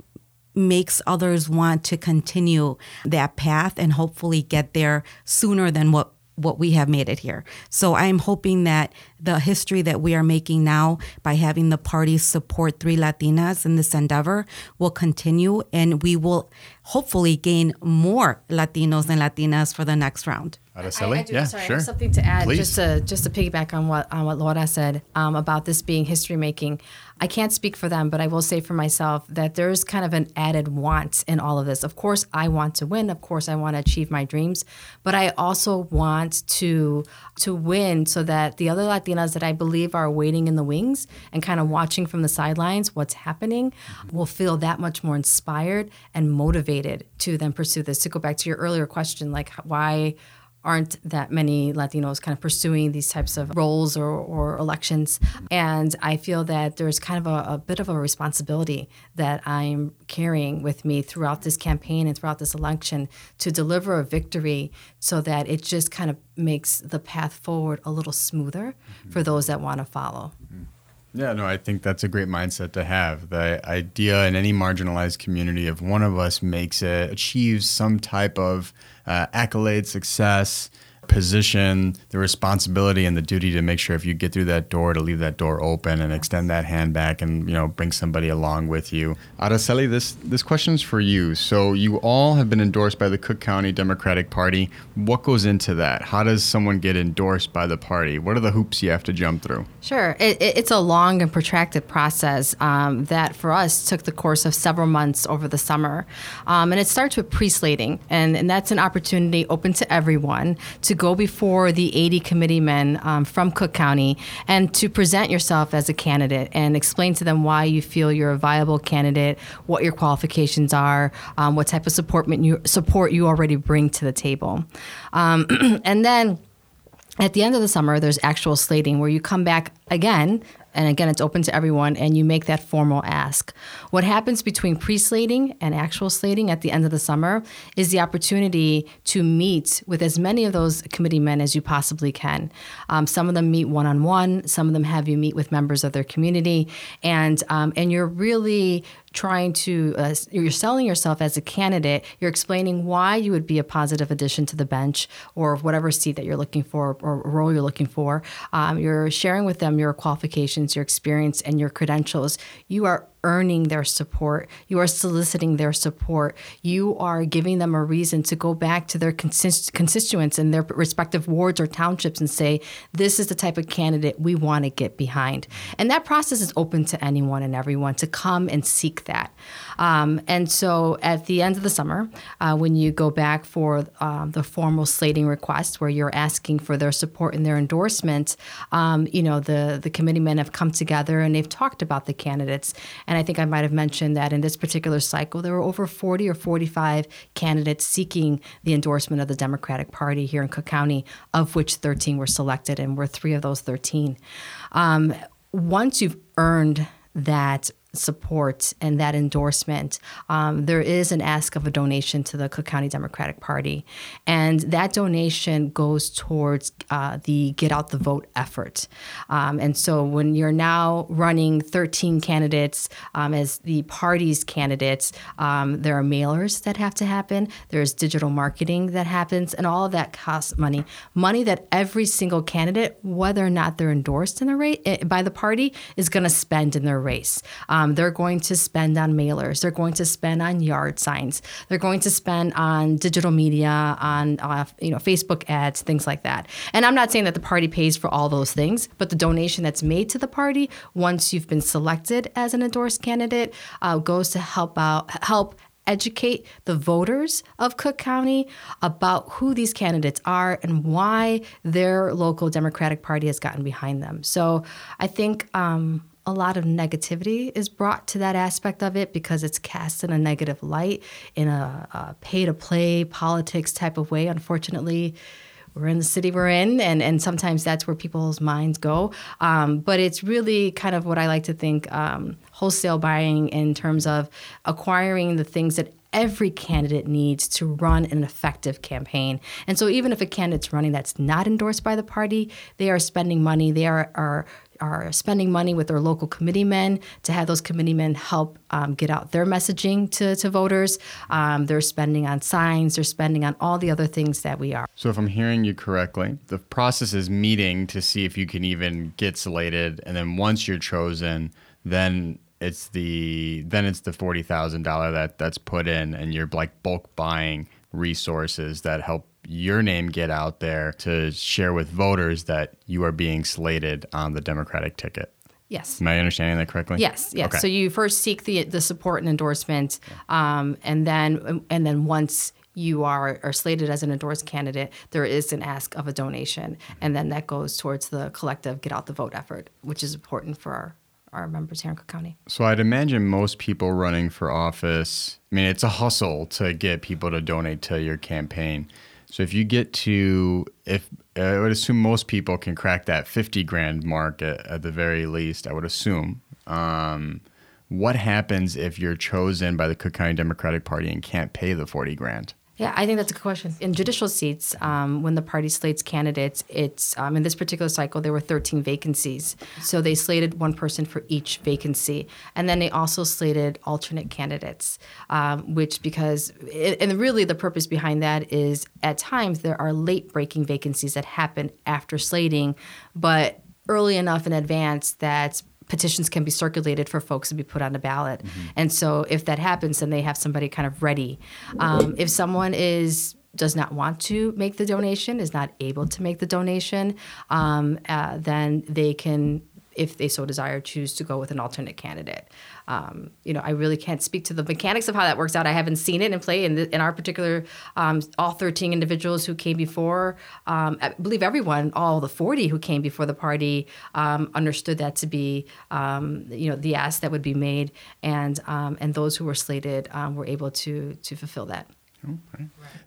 makes others want to continue that path and hopefully get there sooner than what what we have made it here. So I'm hoping that the history that we are making now by having the parties support three Latinas in this endeavor will continue and we will hopefully gain more Latinos and Latinas for the next round. Araceli? I, I do, yeah, sorry, I have something to add, Please. just to just to piggyback on what on what Laura said um, about this being history making. I can't speak for them, but I will say for myself that there's kind of an added want in all of this. Of course, I want to win. Of course, I want to achieve my dreams, but I also want to to win so that the other Latinas that I believe are waiting in the wings and kind of watching from the sidelines what's happening will feel that much more inspired and motivated to then pursue this. To go back to your earlier question, like why aren't that many Latinos kind of pursuing these types of roles or, or elections. And I feel that there's kind of a, a, bit of a responsibility that I'm carrying with me throughout this campaign and throughout this election to deliver a victory so that it just kind of makes the path forward a little smoother for those that want to follow. Yeah, no, I think that's a great mindset to have. The idea in any marginalized community of one of us makes it, achieves some type of uh, accolade, success, position, the responsibility and the duty to make sure if you get through that door to leave that door open and extend that hand back and you know bring somebody along with you. Araceli, this this question's for you. So you all have been endorsed by the Cook County Democratic Party. What goes into that? How does someone get endorsed by the party? What are the hoops you have to jump through? Sure. It, it, it's a long and protracted process um, that for us took the course of several months over the summer. Um, and it starts with pre slating, and, and that's an opportunity open to everyone to go before the 80 committeemen um, from Cook County and to present yourself as a candidate and explain to them why you feel you're a viable candidate, what your qualifications are, um, what type of support you, support you already bring to the table. Um, <clears throat> and then at the end of the summer, there's actual slating where you come back again and again, it's open to everyone, and you make that formal ask. What happens between pre slating and actual slating at the end of the summer is the opportunity to meet with as many of those committee men as you possibly can. Um, some of them meet one on one, some of them have you meet with members of their community, and, um, and you're really trying to uh, you're selling yourself as a candidate. You're explaining why you would be a positive addition to the bench or whatever seat that you're looking for or role you're looking for. Um, you're sharing with them your qualifications your experience and your credentials. You are earning their support. You are soliciting their support. You are giving them a reason to go back to their consist- constituents in their respective wards or townships and say, this is the type of candidate we want to get behind. And that process is open to anyone and everyone to come and seek that. Um, and so at the end of the summer, uh, when you go back for um, the formal slating request where you're asking for their support and their endorsement, um, you know, the, the committeemen have come together and they've talked about the candidates. And I think I might have mentioned that in this particular cycle, there were over 40 or 45 candidates seeking the endorsement of the Democratic Party here in Cook County, of which 13 were selected, and we're three of those 13. Um, once you've earned that support and that endorsement, um, there is an ask of a donation to the Cook County Democratic Party. And that donation goes towards uh, the Get Out the Vote effort. Um, and so when you're now running 13 candidates um, as the party's candidates, um, there are mailers that have to happen, there's digital marketing that happens, and all of that costs money. Money that every single candidate, whether or not they're endorsed in the race by the party, is going to spend in their race. Um, um, they're going to spend on mailers. They're going to spend on yard signs. They're going to spend on digital media, on uh, you know Facebook ads, things like that. And I'm not saying that the party pays for all those things, but the donation that's made to the party once you've been selected as an endorsed candidate uh, goes to help out help educate the voters of Cook County about who these candidates are and why their local Democratic Party has gotten behind them. So I think um, a lot of negativity is brought to that aspect of it because it's cast in a negative light in a, a pay to play politics type of way. Unfortunately, we're in the city we're in, and, and sometimes that's where people's minds go. Um, but it's really kind of what I like to think um, wholesale buying in terms of acquiring the things that every candidate needs to run an effective campaign. And so even if a candidate's running that's not endorsed by the party, they are spending money, they are, are are spending money with their local committeemen to have those committeemen help um, get out their messaging to, to voters. Um, they're spending on signs, they're spending on all the other things that we are. So, if I'm hearing you correctly, the process is meeting to see if you can even get slated. And then once you're chosen, then it's the then it's the forty thousand dollar that that's put in, and you're like bulk buying resources that help your name get out there to share with voters that you are being slated on the Democratic ticket. Yes. Am I understanding that correctly? Yes. Yes. Okay. So you first seek the the support and endorsement, um, and then and then once you are, are slated as an endorsed candidate, there is an ask of a donation, and then that goes towards the collective get out the vote effort, which is important for our, our members here in Cook County. So I'd imagine most people running for office, I mean, it's a hustle to get people to donate to your campaign. So if you get to, if I would assume most people can crack that 50 grand mark at, at the very least, I would assume. Um, what happens if you're chosen by the Cook County Democratic Party and can't pay the 40 grand? Yeah, I think that's a good question. In judicial seats, um, when the party slates candidates, it's um, in this particular cycle there were 13 vacancies, so they slated one person for each vacancy, and then they also slated alternate candidates, um, which because and really the purpose behind that is at times there are late breaking vacancies that happen after slating, but early enough in advance that petitions can be circulated for folks to be put on the ballot. Mm-hmm. And so if that happens, then they have somebody kind of ready. Um, if someone is does not want to make the donation, is not able to make the donation, um, uh, then they can if they so desire, choose to go with an alternate candidate. Um, you know, I really can't speak to the mechanics of how that works out. I haven't seen it in play in, the, in our particular, um, all 13 individuals who came before. Um, I believe everyone, all the 40 who came before the party, um, understood that to be, um, you know, the ask that would be made, and um, and those who were slated were able to to fulfill that.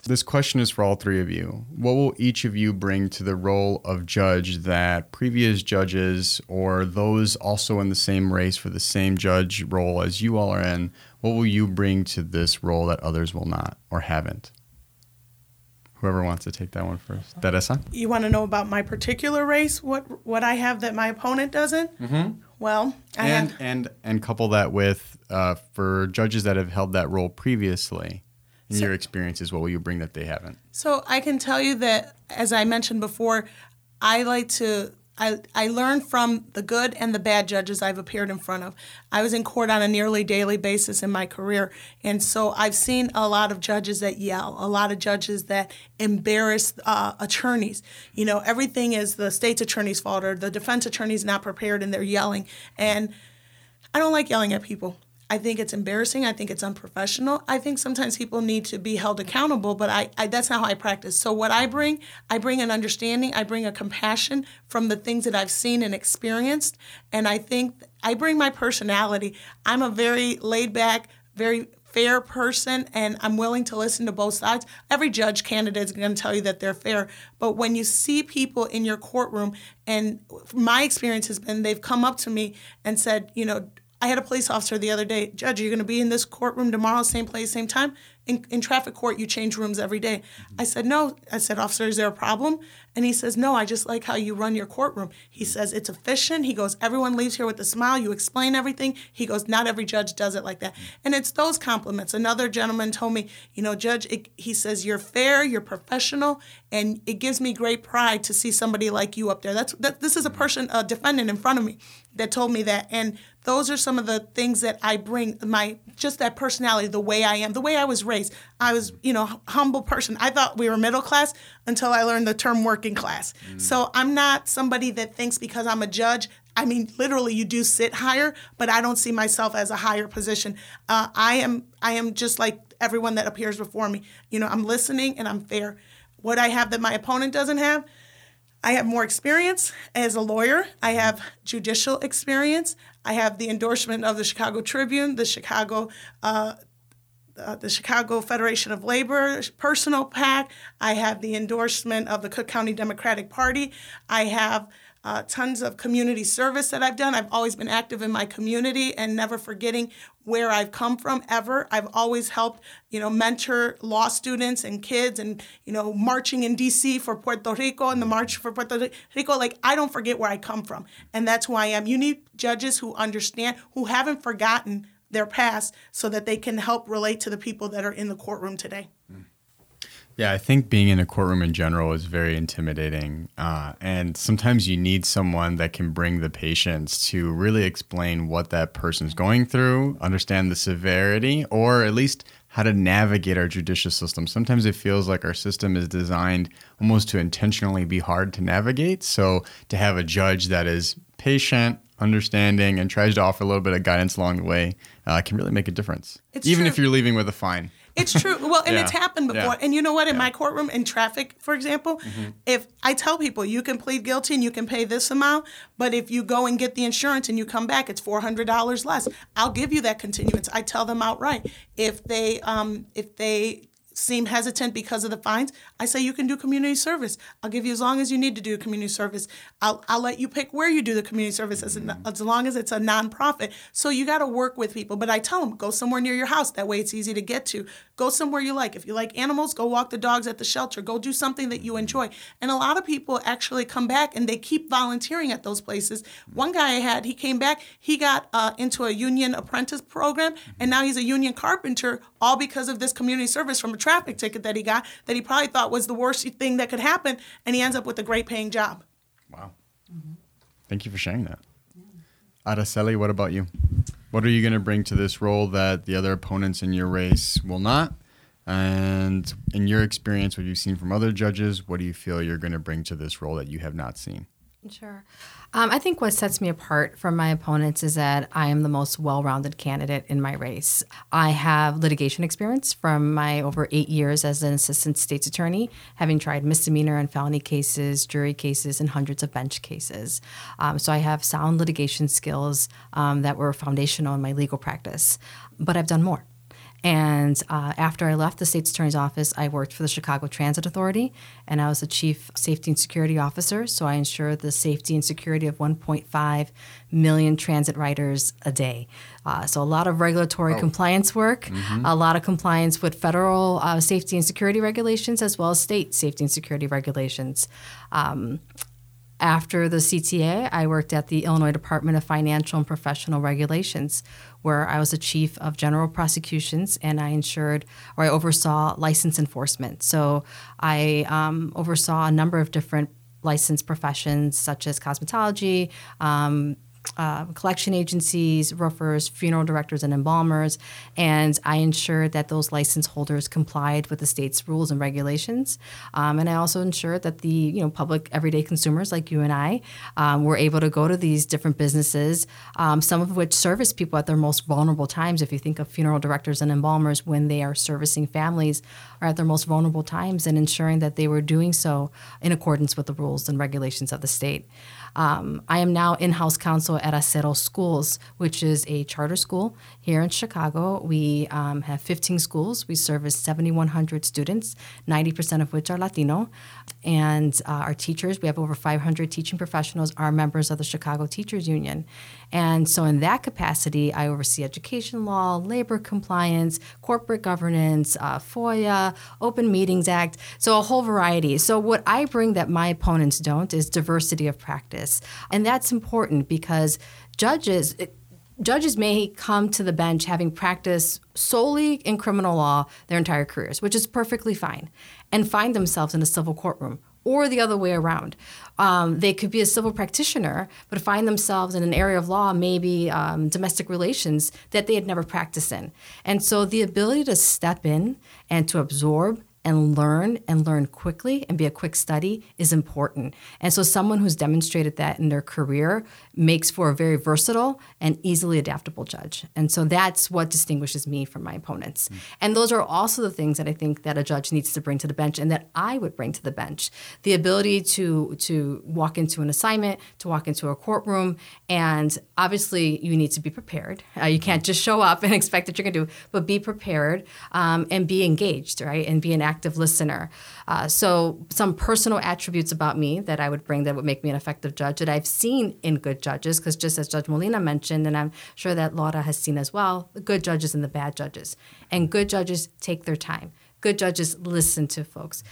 This question is for all three of you. What will each of you bring to the role of judge that previous judges or those also in the same race for the same judge role as you all are in, what will you bring to this role that others will not or haven't? Whoever wants to take that one first. Teresa? You want to know about my particular race? What what I have that my opponent doesn't? Mm-hmm. Well, I And have, and and couple that with uh, for judges that have held that role previously, in your experiences, what will you bring that they haven't? So I can tell you that, as I mentioned before, I like to. I, I learn from the good and the bad judges I've appeared in front of. I was in court on a nearly daily basis in my career, and so I've seen a lot of judges that yell, a lot of judges that embarrass uh, attorneys. You know, everything is the state's attorney's fault or the defense attorney's not prepared and they're yelling. And I don't like yelling at people. I think it's embarrassing. I think it's unprofessional. I think sometimes people need to be held accountable, but I, I that's not how I practice. So what I bring, I bring an understanding, I bring a compassion from the things that I've seen and experienced, and I think I bring my personality. I'm a very laid back, very fair person and I'm willing to listen to both sides. Every judge candidate is going to tell you that they're fair, but when you see people in your courtroom and my experience has been they've come up to me and said, you know, I had a police officer the other day, Judge, are you going to be in this courtroom tomorrow, same place, same time? In, in traffic court, you change rooms every day. I said, No. I said, Officer, is there a problem? And he says, No, I just like how you run your courtroom. He says, It's efficient. He goes, Everyone leaves here with a smile. You explain everything. He goes, Not every judge does it like that. And it's those compliments. Another gentleman told me, You know, Judge, it, he says, You're fair, you're professional, and it gives me great pride to see somebody like you up there. That's that, This is a person, a defendant in front of me that told me that. And those are some of the things that I bring my just that personality, the way I am, the way I was raised. I was, you know, humble person. I thought we were middle class until I learned the term working class. So I'm not somebody that thinks because I'm a judge. I mean, literally, you do sit higher, but I don't see myself as a higher position. Uh, I am, I am just like everyone that appears before me. You know, I'm listening and I'm fair. What I have that my opponent doesn't have, I have more experience as a lawyer. I have judicial experience. I have the endorsement of the Chicago Tribune, the Chicago, uh, uh, the Chicago Federation of Labor personal PAC. I have the endorsement of the Cook County Democratic Party. I have uh, tons of community service that I've done. I've always been active in my community and never forgetting where I've come from ever. I've always helped, you know, mentor law students and kids and, you know, marching in DC for Puerto Rico and the March for Puerto Rico. Like, I don't forget where I come from. And that's who I am. You need judges who understand, who haven't forgotten their past so that they can help relate to the people that are in the courtroom today. Yeah, I think being in a courtroom in general is very intimidating. Uh, and sometimes you need someone that can bring the patience to really explain what that person's going through, understand the severity, or at least how to navigate our judicial system. Sometimes it feels like our system is designed almost to intentionally be hard to navigate. So to have a judge that is patient, understanding, and tries to offer a little bit of guidance along the way uh, can really make a difference. It's Even true. if you're leaving with a fine. It's true. Well, and <laughs> Yeah. it's happened before. Yeah. And you know what? In my courtroom, in traffic, for example, Mm-hmm. if I tell people you can plead guilty and you can pay this amount, but if you go and get the insurance and you come back, it's four hundred dollars less. I'll give you that continuance. I tell them outright. If they um, if they seem hesitant because of the fines, I say you can do community service. I'll give you as long as you need to do community service. I'll, I'll let you pick where you do the community service as, a, mm-hmm. as long as it's a nonprofit. So you got to work with people. But I tell them, go somewhere near your house. That way it's easy to get to. Go somewhere you like. If you like animals, go walk the dogs at the shelter. Go do something that you enjoy. And a lot of people actually come back and they keep volunteering at those places. One guy I had, he came back, he got uh, into a union apprentice program, and now he's a union carpenter, all because of this community service from a traffic ticket that he got that he probably thought was the worst thing that could happen, and he ends up with a great paying job. Wow. Thank you for sharing that. Araceli, what about you? What are you going to bring to this role that the other opponents in your race will not? And in your experience, what you've seen from other judges, what do you feel you're going to bring to this role that you have not seen? Sure. Um, I think what sets me apart from my opponents is that I am the most well rounded candidate in my race. I have litigation experience from my over eight years as an assistant state's attorney, having tried misdemeanor and felony cases, jury cases, and hundreds of bench cases. Um, so I have sound litigation skills um, that were foundational in my legal practice. But I've done more. And uh, after I left the state's attorney's office, I worked for the Chicago Transit Authority, and I was the chief safety and security officer. So I ensured the safety and security of 1.5 million transit riders a day. Uh, so a lot of regulatory compliance work, a lot of compliance with federal uh, safety and security regulations, as well as state safety and security regulations. Um, after the CTA, I worked at the Illinois Department of Financial and Professional Regulations, where I was the chief of general prosecutions and I ensured or I oversaw license enforcement. So I um, oversaw a number of different licensed professions such as cosmetology, um, uh, collection agencies, roofers, funeral directors, and embalmers, and I ensured that those license holders complied with the state's rules and regulations. Um, and I also ensured that the you know public everyday consumers like you and I um, were able to go to these different businesses, um, some of which service people at their most vulnerable times. If you think of funeral directors and embalmers when they are servicing families, are at their most vulnerable times, and ensuring that they were doing so in accordance with the rules and regulations of the state. Um, I am now in house counsel at Acero Schools, which is a charter school here in Chicago. We um, have 15 schools. We service 7,100 students, 90% of which are Latino. And uh, our teachers, we have over 500 teaching professionals, are members of the Chicago Teachers Union. And so, in that capacity, I oversee education law, labor compliance, corporate governance, uh, FOIA, Open Meetings Act, so a whole variety. So, what I bring that my opponents don't is diversity of practice. And that's important because judges, judges may come to the bench having practiced solely in criminal law their entire careers, which is perfectly fine, and find themselves in a civil courtroom. Or the other way around. Um, they could be a civil practitioner, but find themselves in an area of law, maybe um, domestic relations, that they had never practiced in. And so the ability to step in and to absorb and learn and learn quickly and be a quick study is important. And so someone who's demonstrated that in their career makes for a very versatile and easily adaptable judge. And so that's what distinguishes me from my opponents. And those are also the things that I think that a judge needs to bring to the bench and that I would bring to the bench. The ability to to walk into an assignment, to walk into a courtroom, and obviously you need to be prepared. Uh, you can't just show up and <laughs> expect that you're going to do, but be prepared um, and be engaged, right? And be an active listener. Uh, so some personal attributes about me that I would bring that would make me an effective judge that I've seen in good judges, because just as Judge Molina mentioned, and I'm sure that Laura has seen as well, the good judges and the bad judges. And good judges take their time. Good judges listen to folks.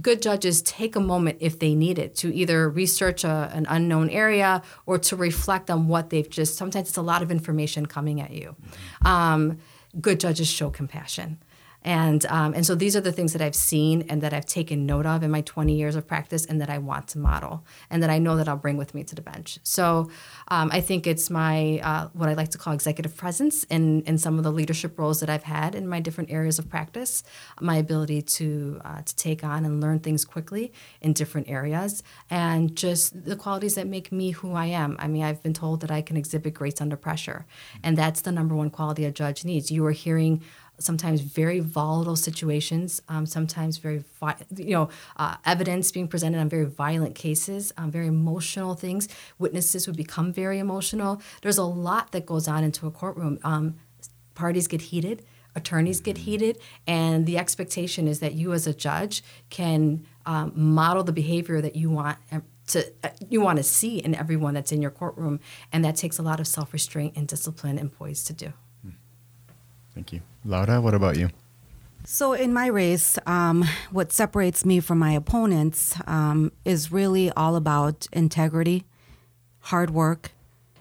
Good judges take a moment if they need it to either research a, an unknown area or to reflect on what they've just. Sometimes it's a lot of information coming at you. Um, good judges show compassion. And, um, and so these are the things that I've seen and that I've taken note of in my 20 years of practice and that I want to model and that I know that I'll bring with me to the bench. So um, I think it's my, uh, what I like to call executive presence in, in some of the leadership roles that I've had in my different areas of practice, my ability to, uh, to take on and learn things quickly in different areas, and just the qualities that make me who I am. I mean, I've been told that I can exhibit grace under pressure, and that's the number one quality a judge needs. You are hearing sometimes very volatile situations, um, sometimes very, vi- you know, uh, evidence being presented on very violent cases, um, very emotional things. Witnesses would become very emotional. There's a lot that goes on into a courtroom. Um, parties get heated, attorneys get heated, and the expectation is that you, as a judge, can um, model the behavior that you want. uh, To, uh, you want to see in everyone that's in your courtroom, and that takes a lot of self restraint and discipline and poise to do. Thank you. Laura, what about you? So, in my race, um, what separates me from my opponents um, is really all about integrity, hard work,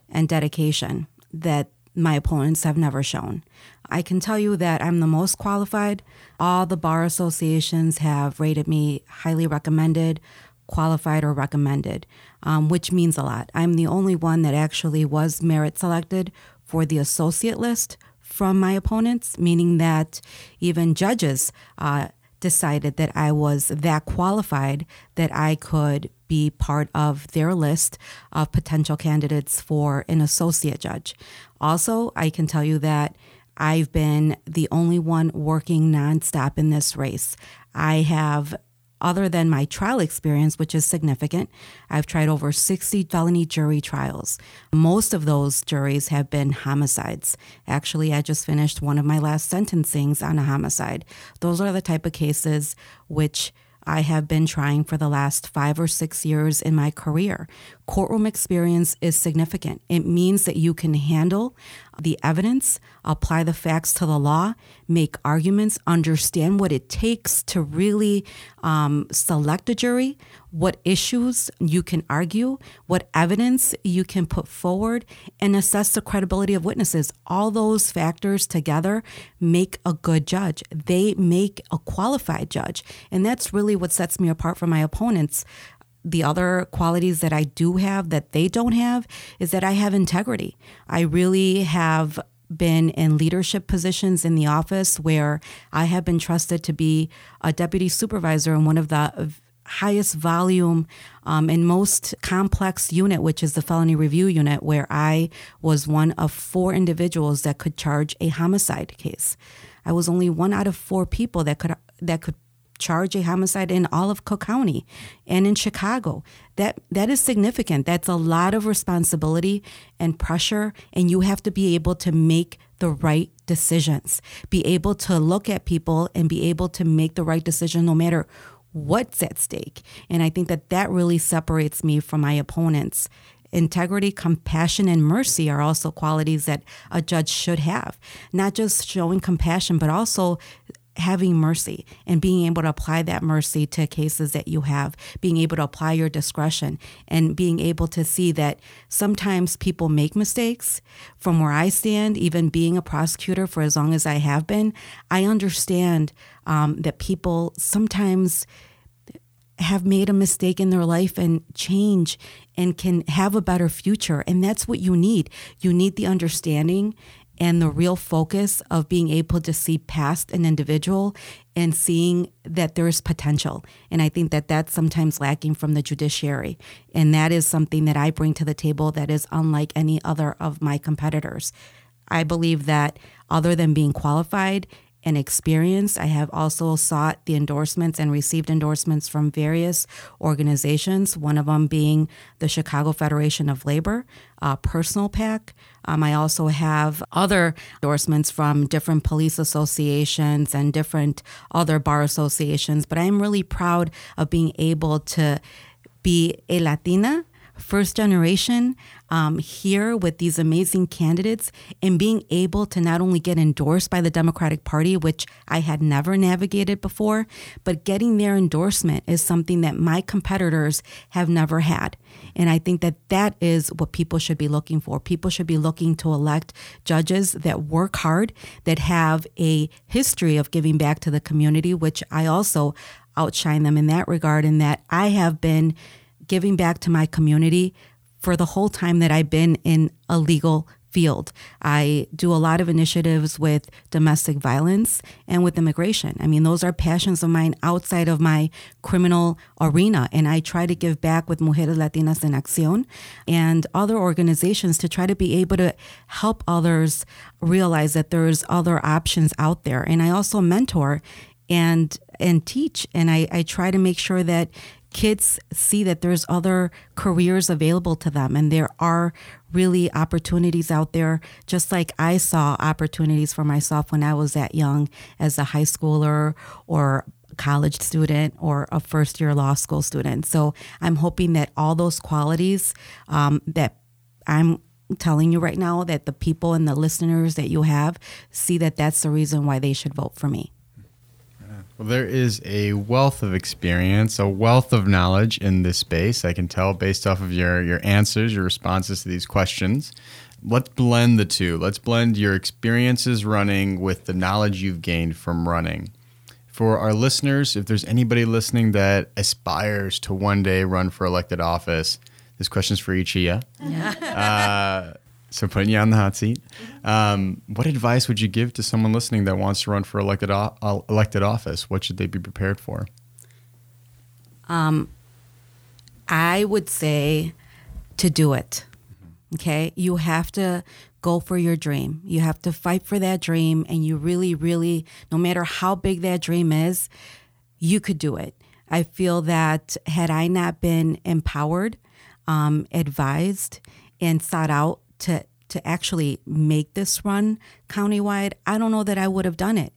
and dedication that my opponents have never shown. I can tell you that I'm the most qualified. All the bar associations have rated me highly recommended, qualified, or recommended, um, which means a lot. I'm the only one that actually was merit selected for the associate list from my opponents, meaning that even judges uh, decided that I was that qualified that I could be part of their list of potential candidates for an associate judge. Also, I can tell you that I've been the only one working nonstop in this race. I have other than my trial experience, which is significant, I've tried over 60 felony jury trials. Most of those juries have been homicides. Actually, I just finished one of my last sentencings on a homicide. Those are the type of cases which I have been trying for the last five or six years in my career. Courtroom experience is significant. It means that you can handle the evidence, apply the facts to the law, make arguments, understand what it takes to really um, select a jury, what issues you can argue, what evidence you can put forward, and assess the credibility of witnesses. All those factors together make a good judge. They make a qualified judge. And that's really what sets me apart from my opponents the other qualities that I do have that they don't have is that I have integrity. I really have been in leadership positions in the office where I have been trusted to be a deputy supervisor in one of the highest volume um, and most complex unit, which is the felony review unit, where I was one of four individuals that could charge a homicide case. I was only one out of four people that could that could charge a homicide in all of Cook County and in Chicago. That that is significant. That's a lot of responsibility and pressure and you have to be able to make the right decisions. Be able to look at people and be able to make the right decision no matter what's at stake. And I think that that really separates me from my opponents. Integrity, compassion, and mercy are also qualities that a judge should have. Not just showing compassion, but also having mercy and being able to apply that mercy to cases that you have, being able to apply your discretion and being able to see that sometimes people make mistakes. From where I stand, even being a prosecutor for as long as I have been, I understand um, that people sometimes have made a mistake in their life and change and can have a better future. And that's what you need. You need the understanding and the real focus of being able to see past an individual and seeing that there's potential. And I think that that's sometimes lacking from the judiciary. And that is something that I bring to the table that is unlike any other of my competitors. I believe that other than being qualified and experience. I have also sought the endorsements and received endorsements from various organizations, one of them being the Chicago Federation of Labor, uh, Personal PAC. Um, I also have other endorsements from different police associations and different other bar associations, but I'm really proud of being able to be a Latina first generation um, here with these amazing candidates and being able to not only get endorsed by the Democratic Party, which I had never navigated before, but getting their endorsement is something that my competitors have never had. And I think that that is what people should be looking for. People should be looking to elect judges that work hard, that have a history of giving back to the community, which I also outshine them in that regard, in that I have been giving back to my community for the whole time that I've been in a legal field. I do a lot of initiatives with domestic violence and with immigration. I mean, those are passions of mine outside of my criminal arena. And I try to give back with Mujeres Latinas en Acción and other organizations to try to be able to help others realize that there's other options out there. And I also mentor and and teach and I, I try to make sure that kids see that there's other careers available to them and there are really opportunities out there just like I saw opportunities for myself when I was that young as a high schooler or college student or a first year law school student. So I'm hoping that all those qualities um, that I'm telling you right now that the people and the listeners that you have see that that's the reason why they should vote for me. Well, there is a wealth of experience, a wealth of knowledge in this space. I can tell based off of your, your answers, your responses to these questions. Let's blend the two. Let's blend your experiences running with the knowledge you've gained from running. For our listeners, if there's anybody listening that aspires to one day run for elected office, this question's for each of you. Uh, so putting you on the hot seat. Um, what advice would you give to someone listening that wants to run for elected uh, elected office? What should they be prepared for? Um, I would say to do it. Okay. You have to go for your dream. You have to fight for that dream. And you really, really, no matter how big that dream is, you could do it. I feel that had I not been empowered, um, advised, and sought out to to actually make this run countywide, I don't know that I would have done it.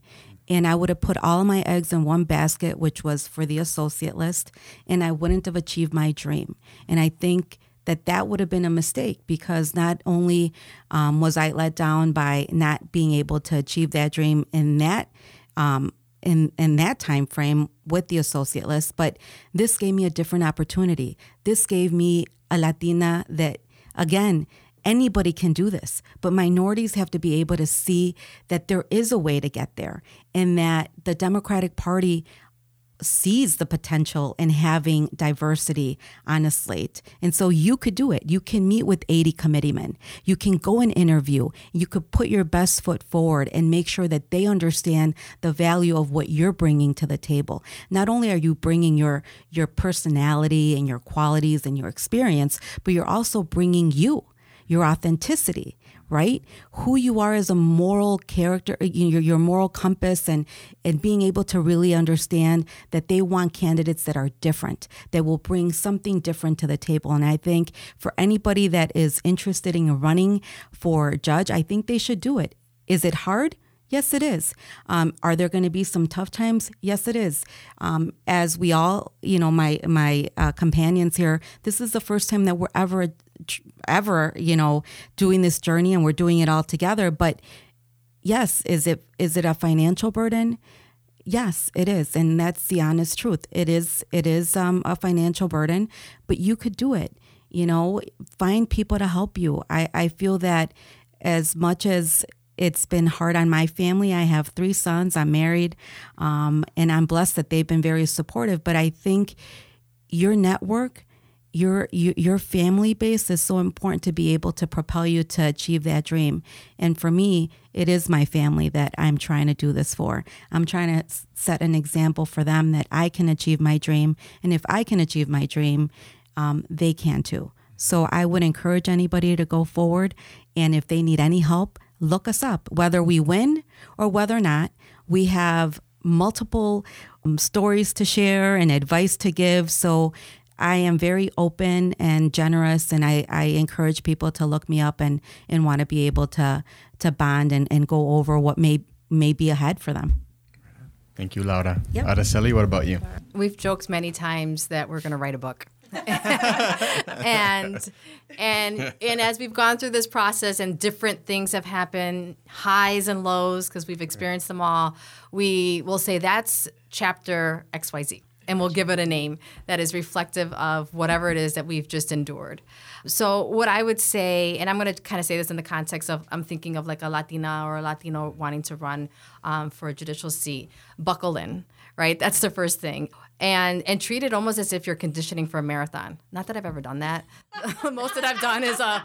And I would have put all of my eggs in one basket, which was for the associate list, and I wouldn't have achieved my dream. And I think that that would have been a mistake because not only um, was I let down by not being able to achieve that dream in that um, in in that time frame with the associate list, but this gave me a different opportunity. This gave me a Latina that again anybody can do this, but minorities have to be able to see that there is a way to get there and that the Democratic Party sees the potential in having diversity on a slate. And so you could do it. You can meet with 80 committeemen. You can go and interview. You could put your best foot forward and make sure that they understand the value of what you're bringing to the table. Not only are you bringing your your personality and your qualities and your experience, but you're also bringing you your authenticity, right? Who you are as a moral character, your, your moral compass, and, and being able to really understand that they want candidates that are different, that will bring something different to the table. And I think for anybody that is interested in running for judge, I think they should do it. Is it hard? Yes, it is. Um, are there going to be some tough times? Yes, it is. Um, as we all, you know, my my uh, companions here, this is the first time that we're ever ever, you know, doing this journey and we're doing it all together. But yes, is it is it a financial burden? Yes, it is, and that's the honest truth. It is it is um, a financial burden, but you could do it. You know, find people to help you. I, I feel that as much as it's been hard on my family. I have three sons. I'm married, um, and I'm blessed that they've been very supportive. But I think your network your, your family base is so important to be able to propel you to achieve that dream. And for me, it is my family that I'm trying to do this for. I'm trying to set an example for them that I can achieve my dream, and if I can achieve my dream, um, they can too. So I would encourage anybody to go forward, and if they need any help, look us up. Whether we win or whether or not, we have multiple um, stories to share and advice to give. So I am very open and generous, and I, I encourage people to look me up and, and want to be able to to bond and, and go over what may may be ahead for them. Thank you, Laura. Yep. Araceli, what about you? We've joked many times that we're going to write a book. <laughs> and and and as we've gone through this process and different things have happened, highs and lows because we've experienced them all, we will say that's chapter XYZ and we'll give it a name that is reflective of whatever it is that we've just endured. So, what I would say, and I'm going to kind of say this in the context of I'm thinking of like a Latina or a Latino wanting to run um, for a judicial seat, buckle in, right? That's the first thing and and treat it almost as if you're conditioning for a marathon. Not that I've ever done that. <laughs> Most that I've done is a,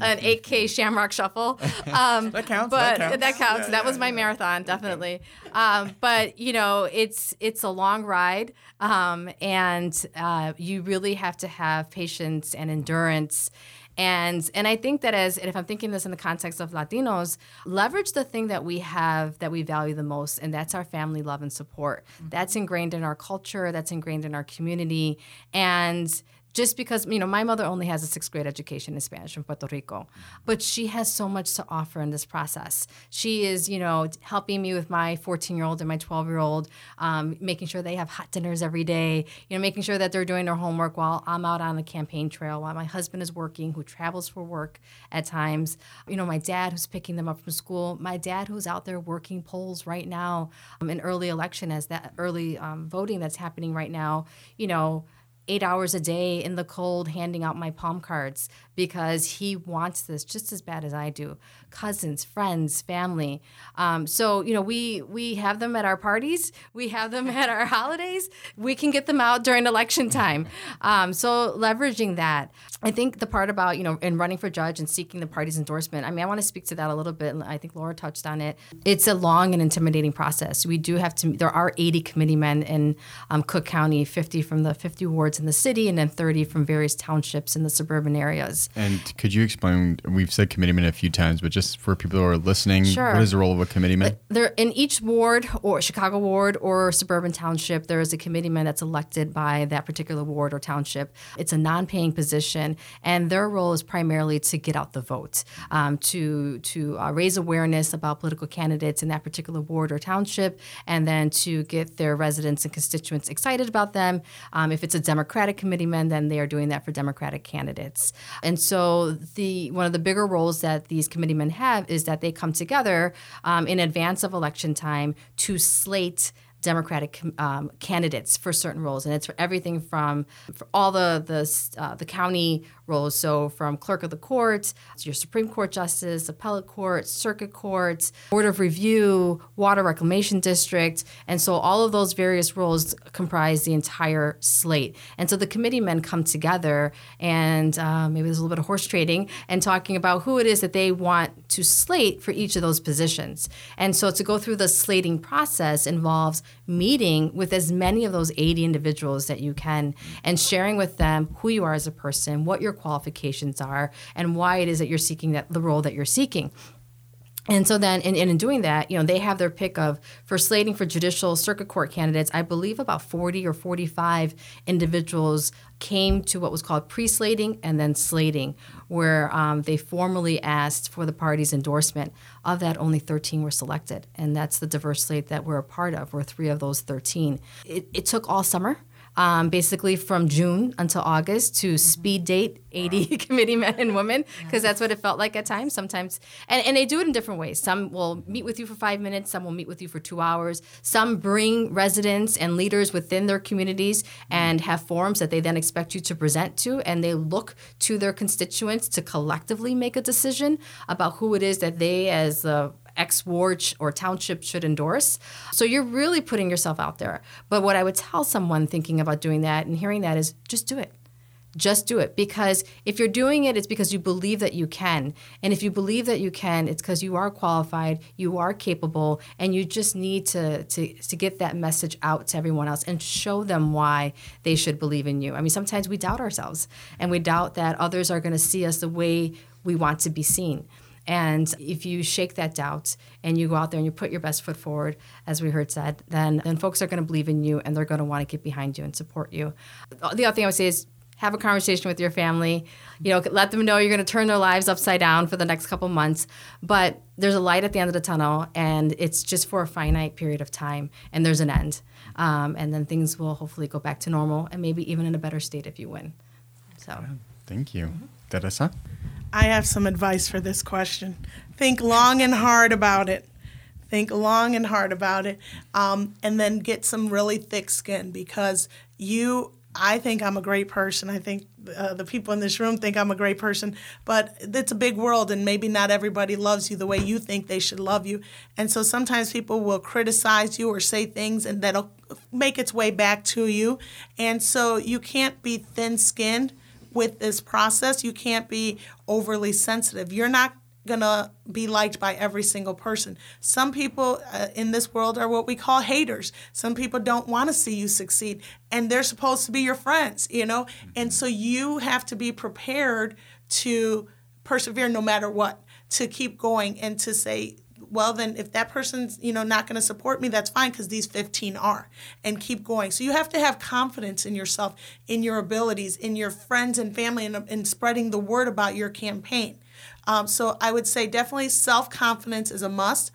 an 8K Shamrock Shuffle. <laughs> Um, That counts, But that counts. counts. Yeah, that yeah, was my marathon, definitely. Um, but you know, it's it's a long ride, um, and uh, you really have to have patience and endurance. And and I think that as and if I'm thinking this in the context of Latinos, leverage the thing that we have that we value the most, and that's our family love and support. Mm-hmm. That's ingrained in our culture. That's ingrained in our community, and just because you know my mother only has a sixth grade education in spanish from puerto rico but she has so much to offer in this process. She is you know helping me with my 14 year old and my 12 year old um, making sure they have hot dinners every day you know making sure that they're doing their homework while i'm out on the campaign trail while my husband is working who travels for work at times. You know my dad who's picking them up from school my dad who's out there working polls right now um, in early election as that early um, voting that's happening right now you know eight hours a day in the cold handing out my palm cards because he wants this just as bad as I do. Cousins, friends, family. Um, so you know, we we have them at our parties, we have them at our <laughs> holidays. We can get them out during election time. Um, so leveraging that, I think the part about you know in running for judge and seeking the party's endorsement. I mean, I want to speak to that a little bit. I think Laura touched on it. It's a long and intimidating process. We do have to. There are 80 committeemen in um, Cook County, 50 from the 50 wards wards in the city, and then 30 from various townships in the suburban areas. And could you explain? We've said committeeman a few times, but just for people who are listening, Sure. what is the role of a committeeman? There, in each ward or Chicago ward or suburban township, there is a committeeman that's elected by that particular ward or township. It's a non-paying position, and their role is primarily to get out the vote, um, to to uh, raise awareness about political candidates in that particular ward or township, and then to get their residents and constituents excited about them. Um, if it's a Democratic committeeman, then they are doing that for Democratic candidates. And so the one of the bigger roles that these committeemen have is that they come together um, in advance of election time to slate Democratic um, candidates for certain roles, and it's for everything from for all the the uh, the county roles. So from clerk of the courts, your Supreme Court justice, appellate court, circuit courts, board of review, water reclamation district, and so all of those various roles comprise the entire slate. And so the committee men come together, and uh, maybe there's a little bit of horse trading, and talking about who it is that they want to slate for each of those positions. And so to go through the slating process involves meeting with as many of those 80 individuals that you can and sharing with them who you are as a person, what your qualifications are, and why it is that you're seeking that the role that you're seeking. And so then, in, in doing that, you know, they have their pick of for slating for judicial circuit court candidates. I believe about 40 or 45 individuals came to what was called pre-slating and then slating, where um, they formally asked for the party's endorsement. Of that, only 13 were selected, and that's the diverse slate that we're a part of. We're three of those 13. It, it took all summer um, basically from June until August to speed date 80 <laughs> committee men and women because that's what it felt like at times. Sometimes, and, and they do it in different ways. Some will meet with you for five minutes, some will meet with you for two hours. Some bring residents and leaders within their communities and have forums that they then expect you to present to, and they look to their constituents to collectively make a decision about who it is that they, as the X ward or township should endorse. So you're really putting yourself out there. But what I would tell someone thinking about doing that and hearing that is just do it. Just do it because if you're doing it, it's because you believe that you can. And if you believe that you can, it's because you are qualified, you are capable, and you just need to, to, to get that message out to everyone else and show them why they should believe in you. I mean, sometimes we doubt ourselves and we doubt that others are going to see us the way we want to be seen. And if you shake that doubt and you go out there and you put your best foot forward, as we heard said, then then folks are going to believe in you and they're going to want to get behind you and support you. The other thing I would say is have a conversation with your family. You know, let them know you're going to turn their lives upside down for the next couple months, but there's a light at the end of the tunnel, and it's just for a finite period of time, and there's an end, um, and then things will hopefully go back to normal, and maybe even in a better state if you win. So. Thank you. Teresa? I have some advice for this question. Think long and hard about it. Think long and hard about it. Um, and then get some really thick skin because you, I think I'm a great person. I think uh, the people in this room think I'm a great person, but it's a big world and maybe not everybody loves you the way you think they should love you. And so sometimes people will criticize you or say things and that'll make its way back to you. And so you can't be thin skinned with this process. You can't be overly sensitive. You're not gonna be liked by every single person. Some people uh, in this world are what we call haters. Some people don't want to see you succeed, and they're supposed to be your friends, you know. And so you have to be prepared to persevere no matter what, to keep going, and to say. Well, then, if that person's you know not going to support me, that's fine because these 15 are, and keep going. So you have to have confidence in yourself, in your abilities, in your friends and family, and, and spreading the word about your campaign. Um, so I would say definitely self confidence is a must,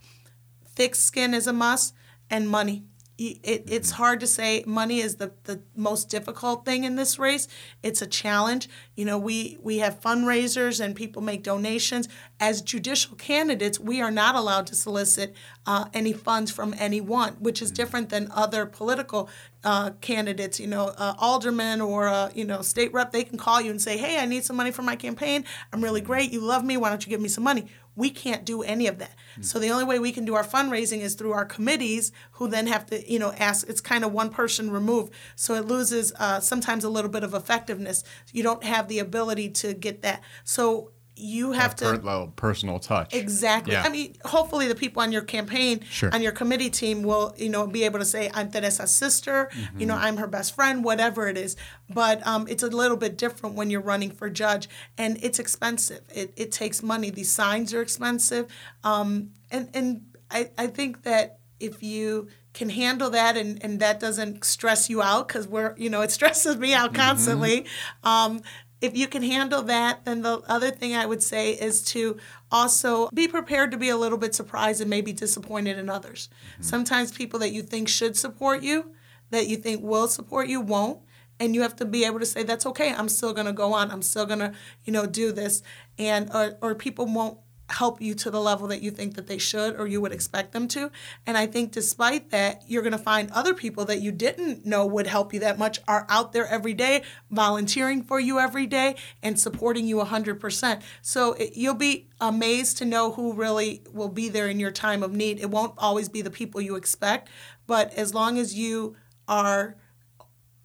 thick skin is a must, and money. It, it's hard to say money is the, the most difficult thing in this race. It's a challenge. You know, we, we have fundraisers and people make donations. As judicial candidates, we are not allowed to solicit uh, any funds from anyone, which is different than other political uh, candidates. You know, uh, alderman or uh, you know state rep, they can call you and say, "Hey, I need some money for my campaign. I'm really great. You love me. Why don't you give me some money?" We can't do any of that. So the only way we can do our fundraising is through our committees, who then have to, you know, ask. It's kind of one person removed, so it loses uh, sometimes a little bit of effectiveness. You don't have the ability to get that. So you have per- to little personal touch. Exactly. Yeah. I mean, hopefully the people on your campaign, Sure. on your committee team will, you know, be able to say, I'm Teresa's sister, you know, I'm her best friend, whatever it is. But um, it's a little bit different when you're running for judge and it's expensive. It, it takes money. These signs are expensive. Um, and and I, I think that if you can handle that and, and that doesn't stress you out because we're, you know, it stresses me out constantly. Um, if you can handle that, then the other thing I would say is to also be prepared to be a little bit surprised and maybe disappointed in others. Mm-hmm. Sometimes people that you think should support you, that you think will support you, won't. And you have to be able to say, that's okay, I'm still gonna go on, I'm still gonna, you know, do this. And or, or people won't help you to the level that you think that they should or you would expect them to. And I think despite that, you're going to find other people that you didn't know would help you that much are out there every day, volunteering for you every day and supporting you 100%. So it, you'll be amazed to know who really will be there in your time of need. It won't always be the people you expect, but as long as you are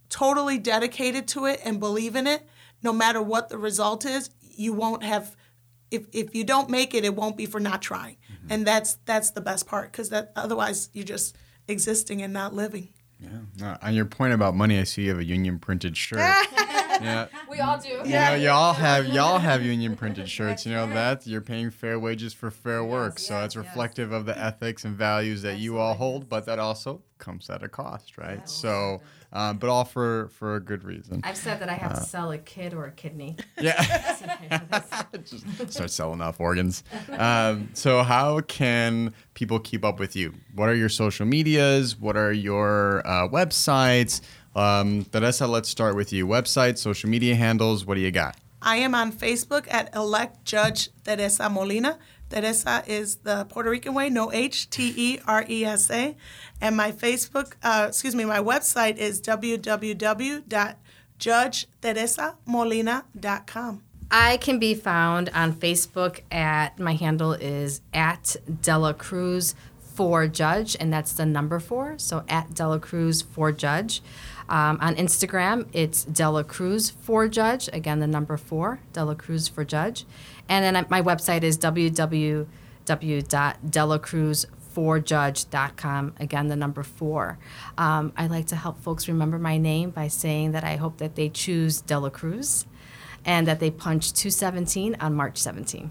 totally dedicated to it and believe in it, no matter what the result is, you won't have if if you don't make it, it won't be for not trying. And that's that's the best part because that otherwise you're just existing and not living. Uh, on your point about money, I see you have a union printed shirt. <laughs> yeah. We all do. You know, y'all have y'all have union printed <laughs> shirts. You know that you're paying fair wages for fair work, so it's reflective of the ethics and values that you all hold. But that also comes at a cost, right? So, um, but all for for a good reason. I've said that I have to sell a kid or a kidney. Yeah. <laughs> Just start selling off organs. Um, so, how can people keep up with you? What are your social medias? What are your uh, websites? Um, Teresa, let's start with you. Website, social media handles. What do you got? I am on Facebook at elect Judge Teresa Molina. Teresa is the Puerto Rican way, no H, T E R E S A. And my Facebook, uh, excuse me, my website is www.judgeteresamolina.com. I can be found on Facebook at my handle is at de la Cruz for Judge, and that's the number four. So at de la Cruz for Judge. Um, on Instagram, it's de la Cruz for Judge. Again, the number four, de la Cruz for Judge. And then my website is www.delacruzforjudge.com. Again, the number four. Um, I like to help folks remember my name by saying that I hope that they choose de la Cruz and that they punch 217 on March 17.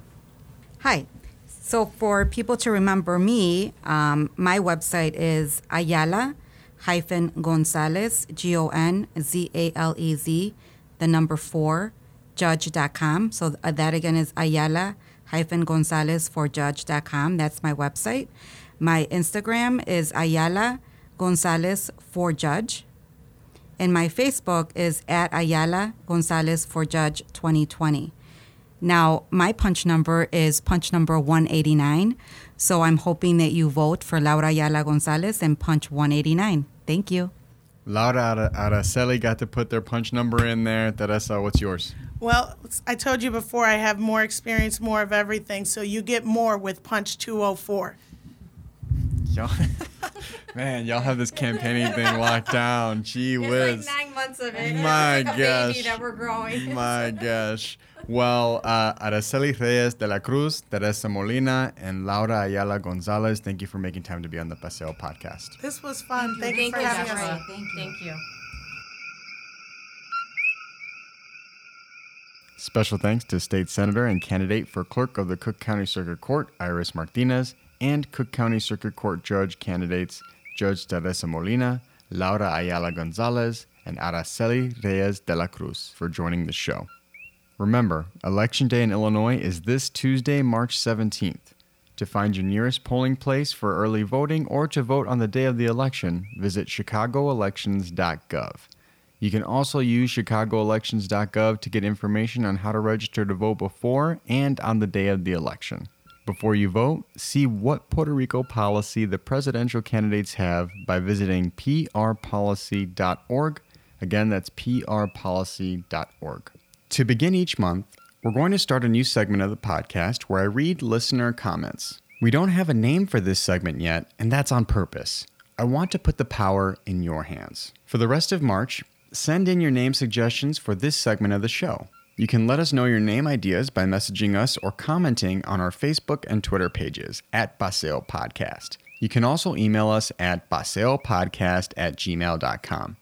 Hi. So for people to remember me, um, my website is Ayala hyphen Gonzalez, G O N Z A L E Z, the number four, judge.com. So uh, that again is Ayala Gonzalez for judge.com. That's my website. My Instagram is Ayala Gonzalez for judge. And my Facebook is at Ayala Gonzalez for Judge 2020. Now, my punch number is punch number 189. So I'm hoping that you vote for Laura Ayala Gonzalez and punch 189. Thank you. Laura Ara- Araceli got to put their punch number in there. Teresa, what's yours? Well, I told you before I have more experience, more of everything. So you get more with Punch 204. Y'all, <laughs> man, y'all have this campaigning thing locked down. Gee whiz. Nine months of it. My gosh. we're growing. My <laughs> gosh. Well, uh, Araceli Reyes de la Cruz, Teresa Molina, and Laura Ayala Gonzalez, thank you for making time to be on the Paseo podcast. This was fun. Thank, you Thank for you, having Jeffrey. us. Thank you. Special thanks to State Senator and candidate for Clerk of the Cook County Circuit Court, Iris Martinez, and Cook County Circuit Court Judge candidates Judge Teresa Molina, Laura Ayala Gonzalez, and Araceli Reyes de la Cruz for joining the show. Remember, Election Day in Illinois is this Tuesday, March 17th. To find your nearest polling place for early voting or to vote on the day of the election, visit chicagoelections.gov. You can also use chicagoelections.gov to get information on how to register to vote before and on the day of the election. Before you vote, see what Puerto Rico policy the presidential candidates have by visiting prpolicy.org. Again, that's prpolicy.org. To begin each month, we're going to start a new segment of the podcast where I read listener comments. We don't have a name for this segment yet, and that's on purpose. I want to put the power in your hands. For the rest of March, send in your name suggestions for this segment of the show. You can let us know your name ideas by messaging us or commenting on our Facebook and Twitter pages at Paseo Podcast. You can also email us at paseopodcast at gmail.com.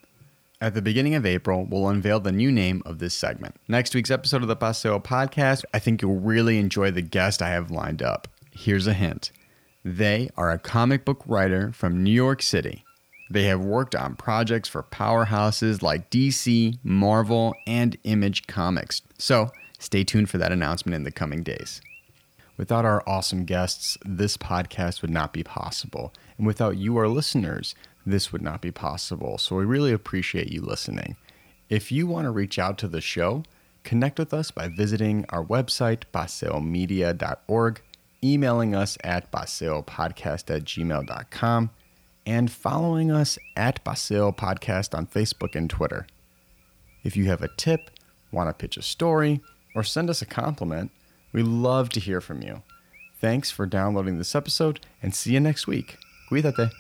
At the beginning of April, we'll unveil the new name of this segment. Next week's episode of the Paseo Podcast, I think you'll really enjoy the guest I have lined up. Here's a hint they are a comic book writer from New York City. They have worked on projects for powerhouses like DC, Marvel, and Image Comics. So stay tuned for that announcement in the coming days. Without our awesome guests, this podcast would not be possible. And without you, our listeners, this would not be possible. So we really appreciate you listening. If you want to reach out to the show, connect with us by visiting our website, paseomedia.org, emailing us at paseopodcast at gmail.com, and following us at Paseo Podcast on Facebook and Twitter. If you have a tip, want to pitch a story, or send us a compliment, we love to hear from you. Thanks for downloading this episode and see you next week. Cuídate.